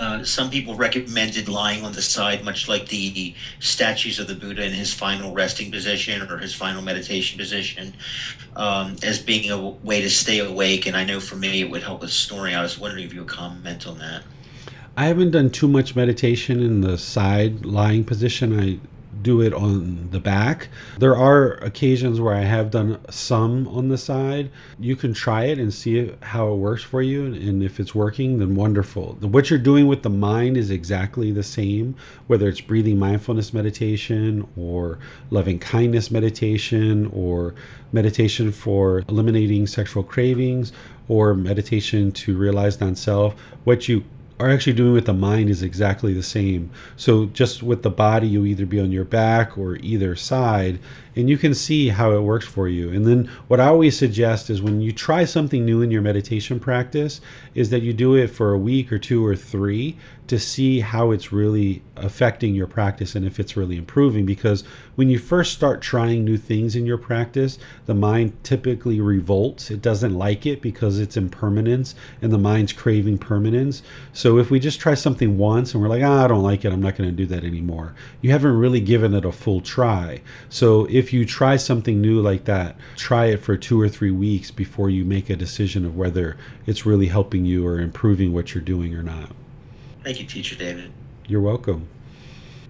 uh, some people recommended lying on the side, much like the statues of the Buddha in his final resting position or his final meditation position, um, as being a way to stay awake. And I know for me, it would help with snoring. I was wondering if you would comment on that. I haven't done too much meditation in the side lying position. I do it on the back. There are occasions where I have done some on the side. You can try it and see how it works for you. And if it's working, then wonderful. What you're doing with the mind is exactly the same, whether it's breathing mindfulness meditation or loving kindness meditation or meditation for eliminating sexual cravings or meditation to realize non self. What you are actually doing with the mind is exactly the same. So just with the body, you either be on your back or either side, and you can see how it works for you. And then what I always suggest is when you try something new in your meditation practice, is that you do it for a week or two or three to see how it's really affecting your practice and if it's really improving. Because when you first start trying new things in your practice, the mind typically revolts. It doesn't like it because it's impermanence and the mind's craving permanence. So if we just try something once and we're like, ah, I don't like it, I'm not going to do that anymore, you haven't really given it a full try. So if you try something new like that, try it for two or three weeks before you make a decision of whether it's really helping you or improving what you're doing or not. Thank you, Teacher David. You're welcome.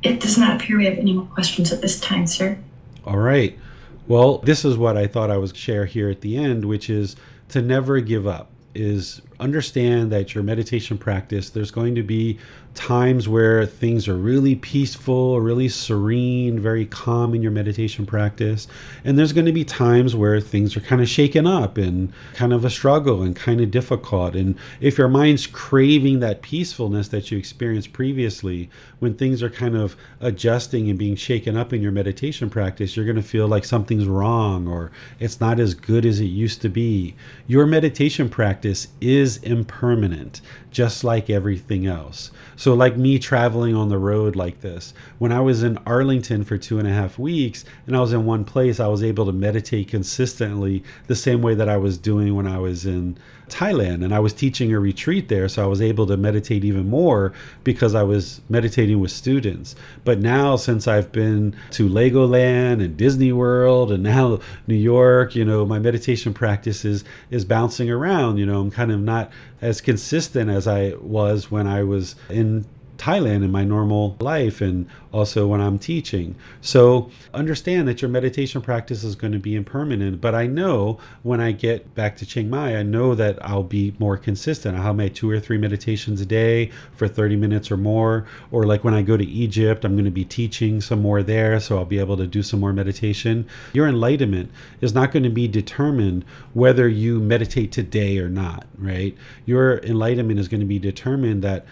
It does not appear we have any more questions at this time, sir. All right. Well, this is what I thought I would share here at the end, which is to never give up is understand that your meditation practice there's going to be times where things are really peaceful, really serene, very calm in your meditation practice. And there's going to be times where things are kind of shaken up and kind of a struggle and kind of difficult. And if your mind's craving that peacefulness that you experienced previously, when things are kind of adjusting and being shaken up in your meditation practice, you're going to feel like something's wrong or it's not as good as it used to be. Your meditation practice is impermanent, just like everything else. So, like me traveling on the road like this, when I was in Arlington for two and a half weeks and I was in one place, I was able to meditate consistently the same way that I was doing when I was in Thailand. And I was teaching a retreat there, so I was able to meditate even more because I was meditating with students. But now, since I've been to Legoland and Disney World and now New York, you know, my meditation practice is, is bouncing around. You know, I'm kind of not as consistent as I was when I was in Thailand in my normal life and also when I'm teaching. So understand that your meditation practice is going to be impermanent, but I know when I get back to Chiang Mai, I know that I'll be more consistent. I'll have my two or three meditations a day for 30 minutes or more. Or like when I go to Egypt, I'm going to be teaching some more there, so I'll be able to do some more meditation. Your enlightenment is not going to be determined whether you meditate today or not, right? Your enlightenment is going to be determined that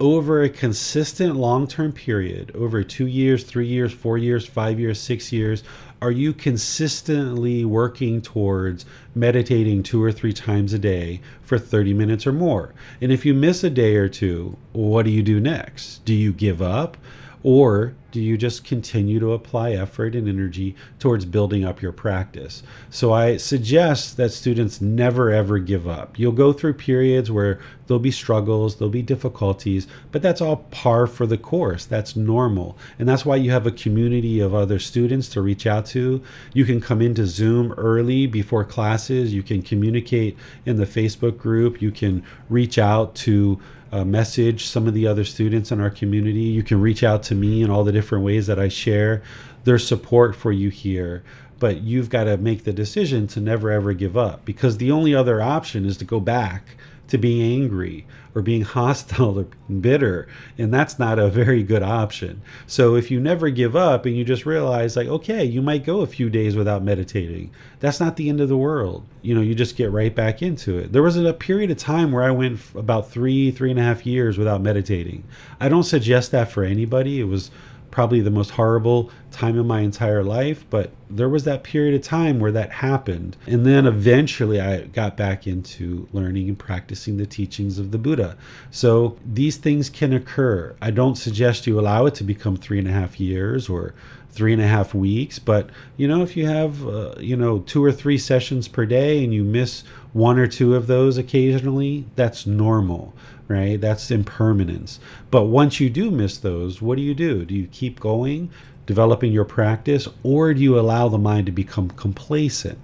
over a consistent long term period, over two years, three years, four years, five years, six years, are you consistently working towards meditating two or three times a day for 30 minutes or more? And if you miss a day or two, what do you do next? Do you give up? Or do you just continue to apply effort and energy towards building up your practice? So I suggest that students never ever give up. You'll go through periods where there'll be struggles, there'll be difficulties, but that's all par for the course. That's normal. And that's why you have a community of other students to reach out to. You can come into Zoom early before classes, you can communicate in the Facebook group, you can reach out to uh, message some of the other students in our community. You can reach out to me in all the different ways that I share. There's support for you here, but you've got to make the decision to never ever give up because the only other option is to go back to being angry or being hostile or being bitter. And that's not a very good option. So if you never give up and you just realize, like, okay, you might go a few days without meditating, that's not the end of the world. You know, you just get right back into it. There was a period of time where I went about three, three and a half years without meditating. I don't suggest that for anybody. It was probably the most horrible time in my entire life, but there was that period of time where that happened. And then eventually I got back into learning and practicing the teachings of the Buddha. So these things can occur. I don't suggest you allow it to become three and a half years or three and a half weeks, but you know, if you have, uh, you know, two or three sessions per day and you miss one or two of those occasionally, that's normal right? That's impermanence. But once you do miss those, what do you do? Do you keep going, developing your practice, or do you allow the mind to become complacent?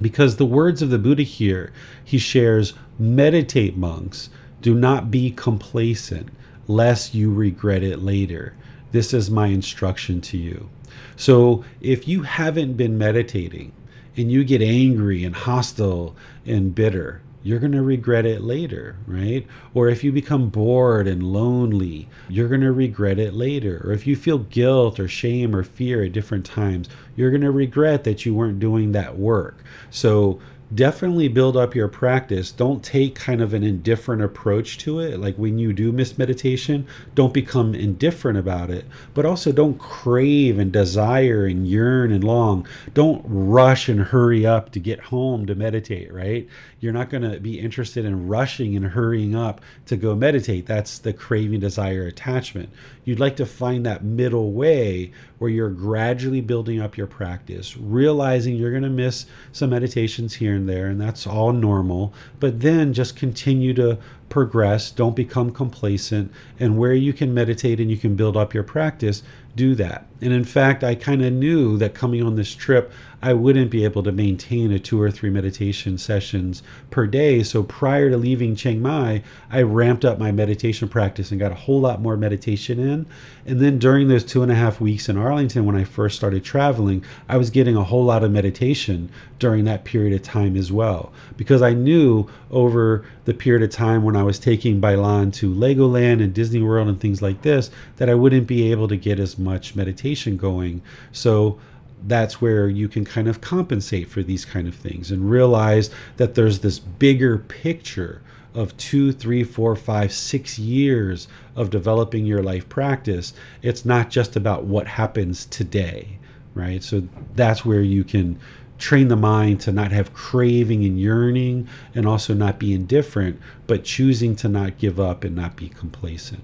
Because the words of the Buddha here, he shares meditate, monks, do not be complacent, lest you regret it later. This is my instruction to you. So if you haven't been meditating and you get angry and hostile and bitter, you're going to regret it later, right? Or if you become bored and lonely, you're going to regret it later. Or if you feel guilt or shame or fear at different times, you're going to regret that you weren't doing that work. So definitely build up your practice. Don't take kind of an indifferent approach to it. Like when you do miss meditation, don't become indifferent about it, but also don't crave and desire and yearn and long. Don't rush and hurry up to get home to meditate, right? You're not going to be interested in rushing and hurrying up to go meditate. That's the craving, desire, attachment. You'd like to find that middle way where you're gradually building up your practice, realizing you're going to miss some meditations here and there, and that's all normal. But then just continue to progress, don't become complacent, and where you can meditate and you can build up your practice, do that. And in fact, I kind of knew that coming on this trip, I wouldn't be able to maintain a two or three meditation sessions per day. So prior to leaving Chiang Mai, I ramped up my meditation practice and got a whole lot more meditation in. And then during those two and a half weeks in Arlington, when I first started traveling, I was getting a whole lot of meditation during that period of time as well. Because I knew over the period of time when I was taking Bailan to Legoland and Disney World and things like this, that I wouldn't be able to get as much meditation going. So that's where you can kind of compensate for these kind of things and realize that there's this bigger picture of two, three, four, five, six years of developing your life practice. It's not just about what happens today, right? So that's where you can train the mind to not have craving and yearning and also not be indifferent, but choosing to not give up and not be complacent.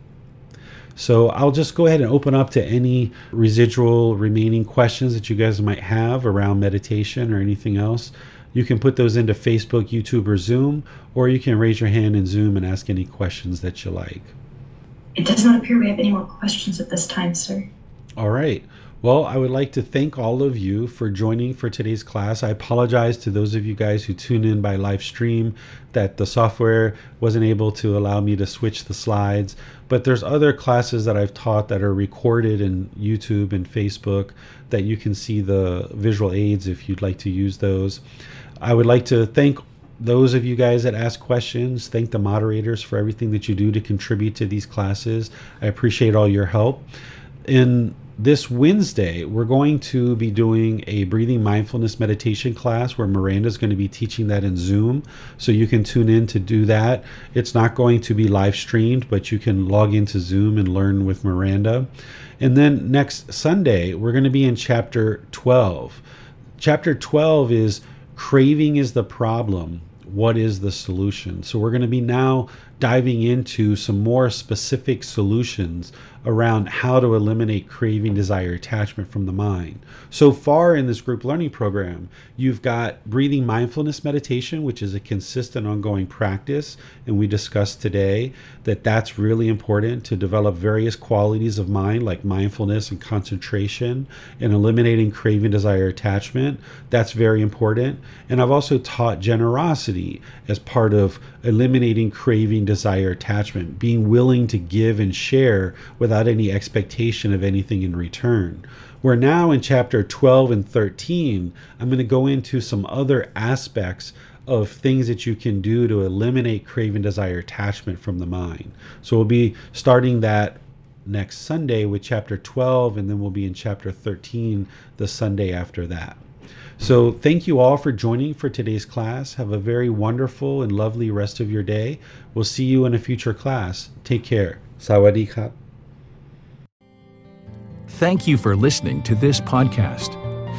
So I'll just go ahead and open up to any residual remaining questions that you guys might have around meditation or anything else. You can put those into Facebook, YouTube, or Zoom, or you can raise your hand in Zoom and ask any questions that you like. It does not appear we have any more questions at this time, sir. All right. Well, I would like to thank all of you for joining for today's class. I apologize to those of you guys who tune in by live stream that the software wasn't able to allow me to switch the slides. But there's other classes that I've taught that are recorded in YouTube and Facebook that you can see the visual aids if you'd like to use those. I would like to thank those of you guys that ask questions. Thank the moderators for everything that you do to contribute to these classes. I appreciate all your help. In this Wednesday, we're going to be doing a breathing mindfulness meditation class where Miranda is going to be teaching that in Zoom. So you can tune in to do that. It's not going to be live streamed, but you can log into Zoom and learn with Miranda. And then next Sunday, we're going to be in chapter 12. Chapter 12 is Craving is the Problem. What is the solution? So we're going to be now diving into some more specific solutions around how to eliminate craving, desire, attachment from the mind. So far in this group learning program, you've got breathing mindfulness meditation, which is a consistent ongoing practice. And we discussed today that that's really important to develop various qualities of mind, like mindfulness and concentration, and eliminating craving, desire, attachment. That's very important. And I've also taught generosity as part of eliminating craving, desire, attachment, being willing to give and share without any expectation of anything in return. We're now in chapter 12 and 13. I'm going to go into some other aspects of things that you can do to eliminate craving, desire, attachment from the mind. So we'll be starting that next Sunday with chapter 12, and then we'll be in chapter 13 the Sunday after that. So, thank you all for joining for today's class. Have a very wonderful and lovely rest of your day. We'll see you in a future class. Take care. Sawadee Thank you for listening to this podcast.